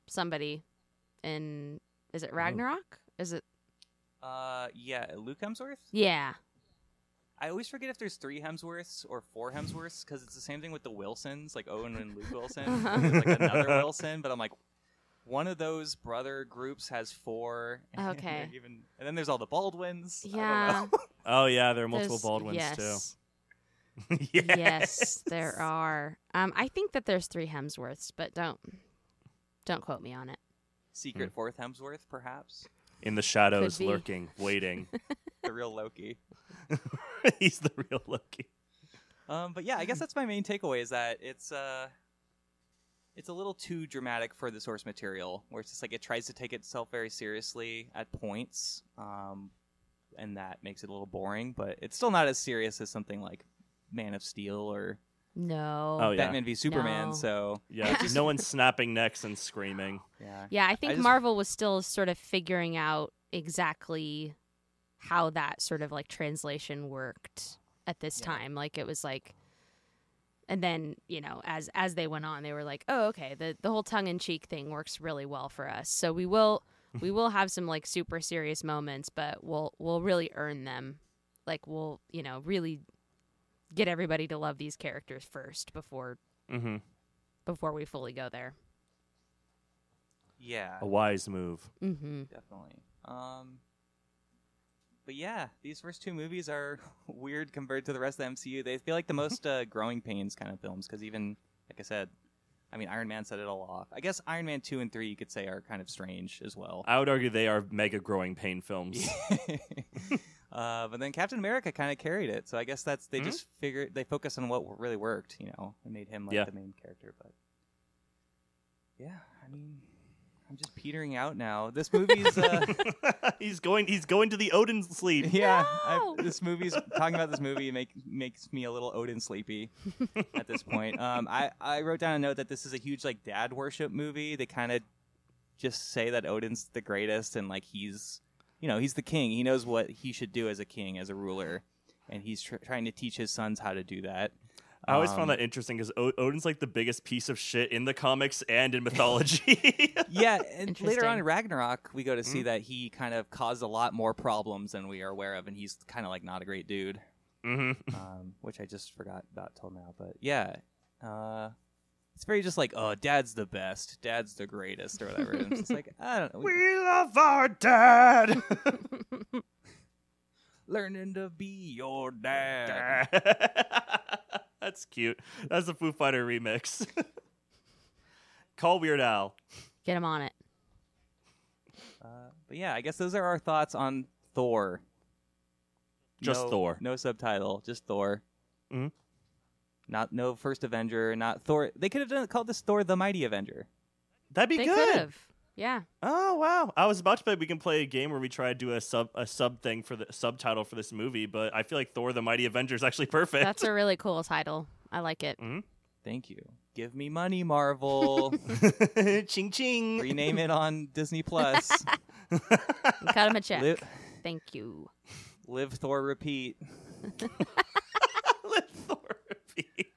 somebody in is it Ragnarok? Is it uh, yeah, Luke Hemsworth. Yeah. I always forget if there's three Hemsworths or four Hemsworths because it's the same thing with the Wilsons, like Owen and Luke <laughs> Wilson. Uh-huh. There's like another Wilson, but I'm like, one of those brother groups has four. and Okay. they're Even and then there's all the Baldwins. I don't Yeah. know. Oh yeah, there are multiple There's- Baldwins yes. too. Yes. <laughs> yes, there are. Um I think that there's three Hemsworths, but don't don't quote me on it. Secret fourth Hemsworth, perhaps In the shadows, lurking, waiting. <laughs> the real Loki. <laughs> He's the real Loki. Um, but yeah, I guess that's my main takeaway is that it's uh, it's a little too dramatic for the source material, where it's just like it tries to take itself very seriously at points, um, and that makes it a little boring. But it's still not as serious as something like Man of Steel or No. Oh, yeah. Batman v Superman. No. So Yeah, no one's snapping necks and screaming. <laughs> yeah, Yeah, I think just- Marvel was still sort of figuring out exactly how that sort of like translation worked at this Yeah. time. Like it was like and then, you know, as as they went on, they were like, "Oh, okay, the the whole tongue-in-cheek thing works really well for us." So we will <laughs> we will have some like super serious moments, but we'll we'll really earn them. Like we'll, you know, really get everybody to love these characters first before hmm before we fully go there. yeah, A wise move. Mm-hmm. definitely. Um, but yeah, these first two movies are <laughs> weird compared to the rest of the MCU. They feel like the most <laughs> uh, growing pains kind of films because even like I said, I mean Iron Man set it all off. I guess Iron Man two and three you could say are kind of strange as well. I would argue they are mega growing pain films. <laughs> uh, but then Captain America kind of carried it, so I guess that's they Mhm. just figured they focused on what really worked, you know, and made him like Yeah. the main character. But yeah, I mean, I'm just petering out now. This movie's. Uh, <laughs> he's going. He's going to the Odin sleep. Yeah, No! I, this movie's talking about this movie make makes me a little Odin sleepy <laughs> at this point. Um, I I wrote down a note that this is a huge like dad worship movie. They kind of just say that Odin's the greatest and like he's you know he's the king. He knows what he should do as a king, as a ruler, and he's tr- trying to teach his sons how to do that. I always Um, found that interesting because o- Odin's like the biggest piece of shit in the comics and in mythology. <laughs> <laughs> Yeah, and later on in Ragnarok, we go to see Mhm. that he kind of caused a lot more problems than we are aware of, and he's kind of like not a great dude. Mm-hmm. um, which I just forgot about till now. But yeah, uh, it's very just like, oh, dad's the best, dad's the greatest, or whatever. And it's just like, I don't know. We <laughs> love our dad. <laughs> learning to be your dad. <laughs> That's cute. That's the Foo Fighter remix. Call Weird Al. Get him on it. Uh, but yeah, I guess those are our thoughts on Thor. Just No- Thor. No subtitle, just Thor. Mhm. Not no first Avenger, not Thor. They could have done called this Thor the Mighty Avenger. That'd be They good. could have. Yeah. Oh wow! I was about to play. We can play a game where we try to do a sub a sub thing for the subtitle for this movie, but I feel like Thor: The Mighty Avenger is actually <laughs> perfect. That's a really cool title. I like it. Hmm. Thank you. Give me money, Marvel. <laughs> ching ching. Rename it on Disney <laughs> Plus. Cut him a check. Live, Thank you. live Thor, repeat. Let Thor repeat.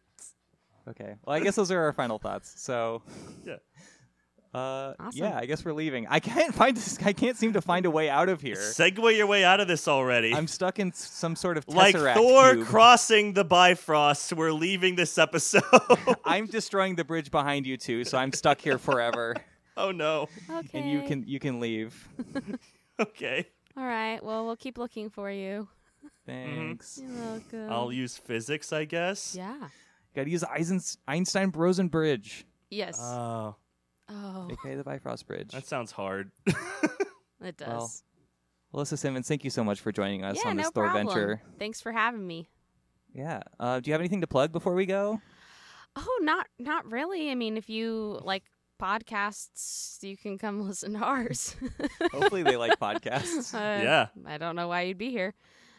Okay. Well, I guess those are our final thoughts. So, Yeah. <laughs> uh, Awesome. yeah, I guess we're leaving. I can't find this. I can't seem to find a way out of here. Segue your way out of this already. I'm stuck in some sort of like Thor cube. crossing the Bifrost. We're leaving this episode. <laughs> I'm destroying the bridge behind you two, so I'm stuck here forever. <laughs> oh no. Okay. and you can you can leave. Okay. All right. Well, we'll keep looking for you. Thanks. You're welcome. I'll use physics, I guess. Yeah. Got to use Eisen- Einstein Rosen Bridge, Yes. Oh, oh, aka the Bifrost Bridge. that sounds hard. <laughs> it does. well, Alyssa Simmons, thank you so much for joining us yeah, on this no Thor problem. venture. Thanks for having me. Yeah. Uh, do you have anything to plug before we go? Oh, not not really. I mean, if you like podcasts, you can come <laughs> listen to ours. Hopefully they like <laughs> podcasts. Uh, Yeah. I don't know why you'd be here.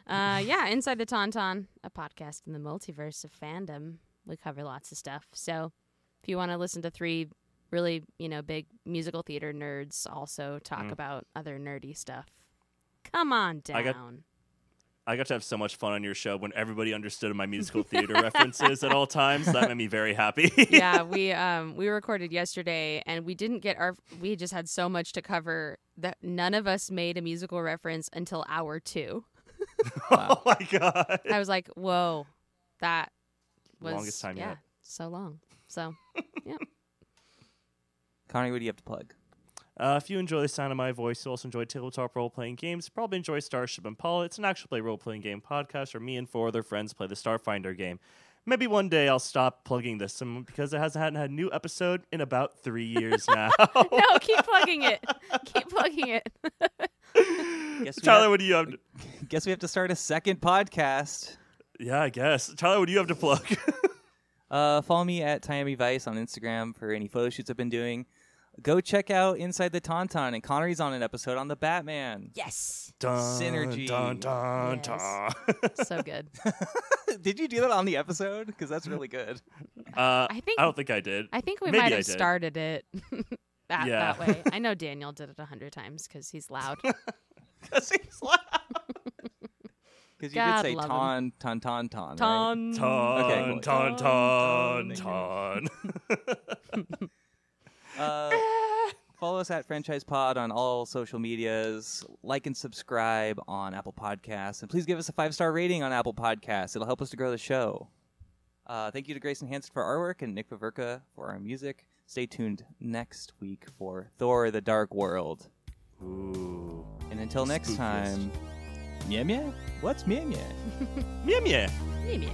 Uh, yeah, Inside the Tauntaun, a podcast in the multiverse of fandom. We cover lots of stuff. So if you want to listen to three really, you know, big musical theater nerds also talk Mm. about other nerdy stuff, come on down. I got- I got to have so much fun on your show when everybody understood my <laughs> musical theater references at all times. That made me very happy. yeah, <laughs> we um we recorded yesterday and we didn't get our we just had so much to cover that none of us made a musical reference until hour 2. <laughs> oh my god. I was like, "Whoa. That was Longest time yeah, yet. so long." So, yeah. Connie, what do you have to plug? Uh, if you enjoy the sound of my voice, you also enjoy tabletop role playing games, probably enjoy Starship Impala. It's an actual play role playing game podcast where me and four other friends play the Starfinder game. Maybe one day I'll stop plugging this because it hasn't had a new episode in about three years <laughs> now. no, keep plugging it. Keep plugging it. <laughs> Guess Tyler, have- what do you have? To, <laughs> Guess we have to start a second podcast. yeah, I guess. Tyler, what do you have to plug? Uh, follow me at Miami Vice on Instagram for any photo shoots I've been doing. Go check out Inside the Tauntaun, and Konnery's on an episode on the Batman. yes. dun, Synergy. Dun, dun, Yes. dun. So good. <laughs> Did you do that on the episode? Because that's really good. Uh, I think I don't think I did. I think we Maybe might have started it <laughs> that, Yeah. that way. <laughs> I know Daniel did it a hundred times because he's loud. 'Cause he's loud. Because you God did say love ton, ton, ton, ton. Right? Ton. Ton, Okay, cool. ton, ton, Ton, ton. Uh, follow us at Friendchise Pod on all social medias. Like and subscribe on Apple Podcasts, and please give us a five star rating on Apple Podcasts. It'll help us to grow the show. Uh, thank you to Grayson Hansen for artwork and Nick Paverka for our music. Stay tuned next week for Thor: The Dark World. Ooh. And until next Spookiest. time, Meow Meow? What's Meow Meow? Meow meow. Maybe.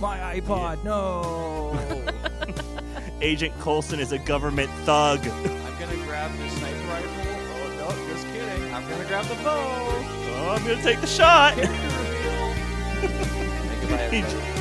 My iPod, no! <laughs> Agent Coulson is a government thug. <laughs> grab the bow. Oh, I'm gonna take the shot. <laughs> Say goodbye, everybody. <laughs>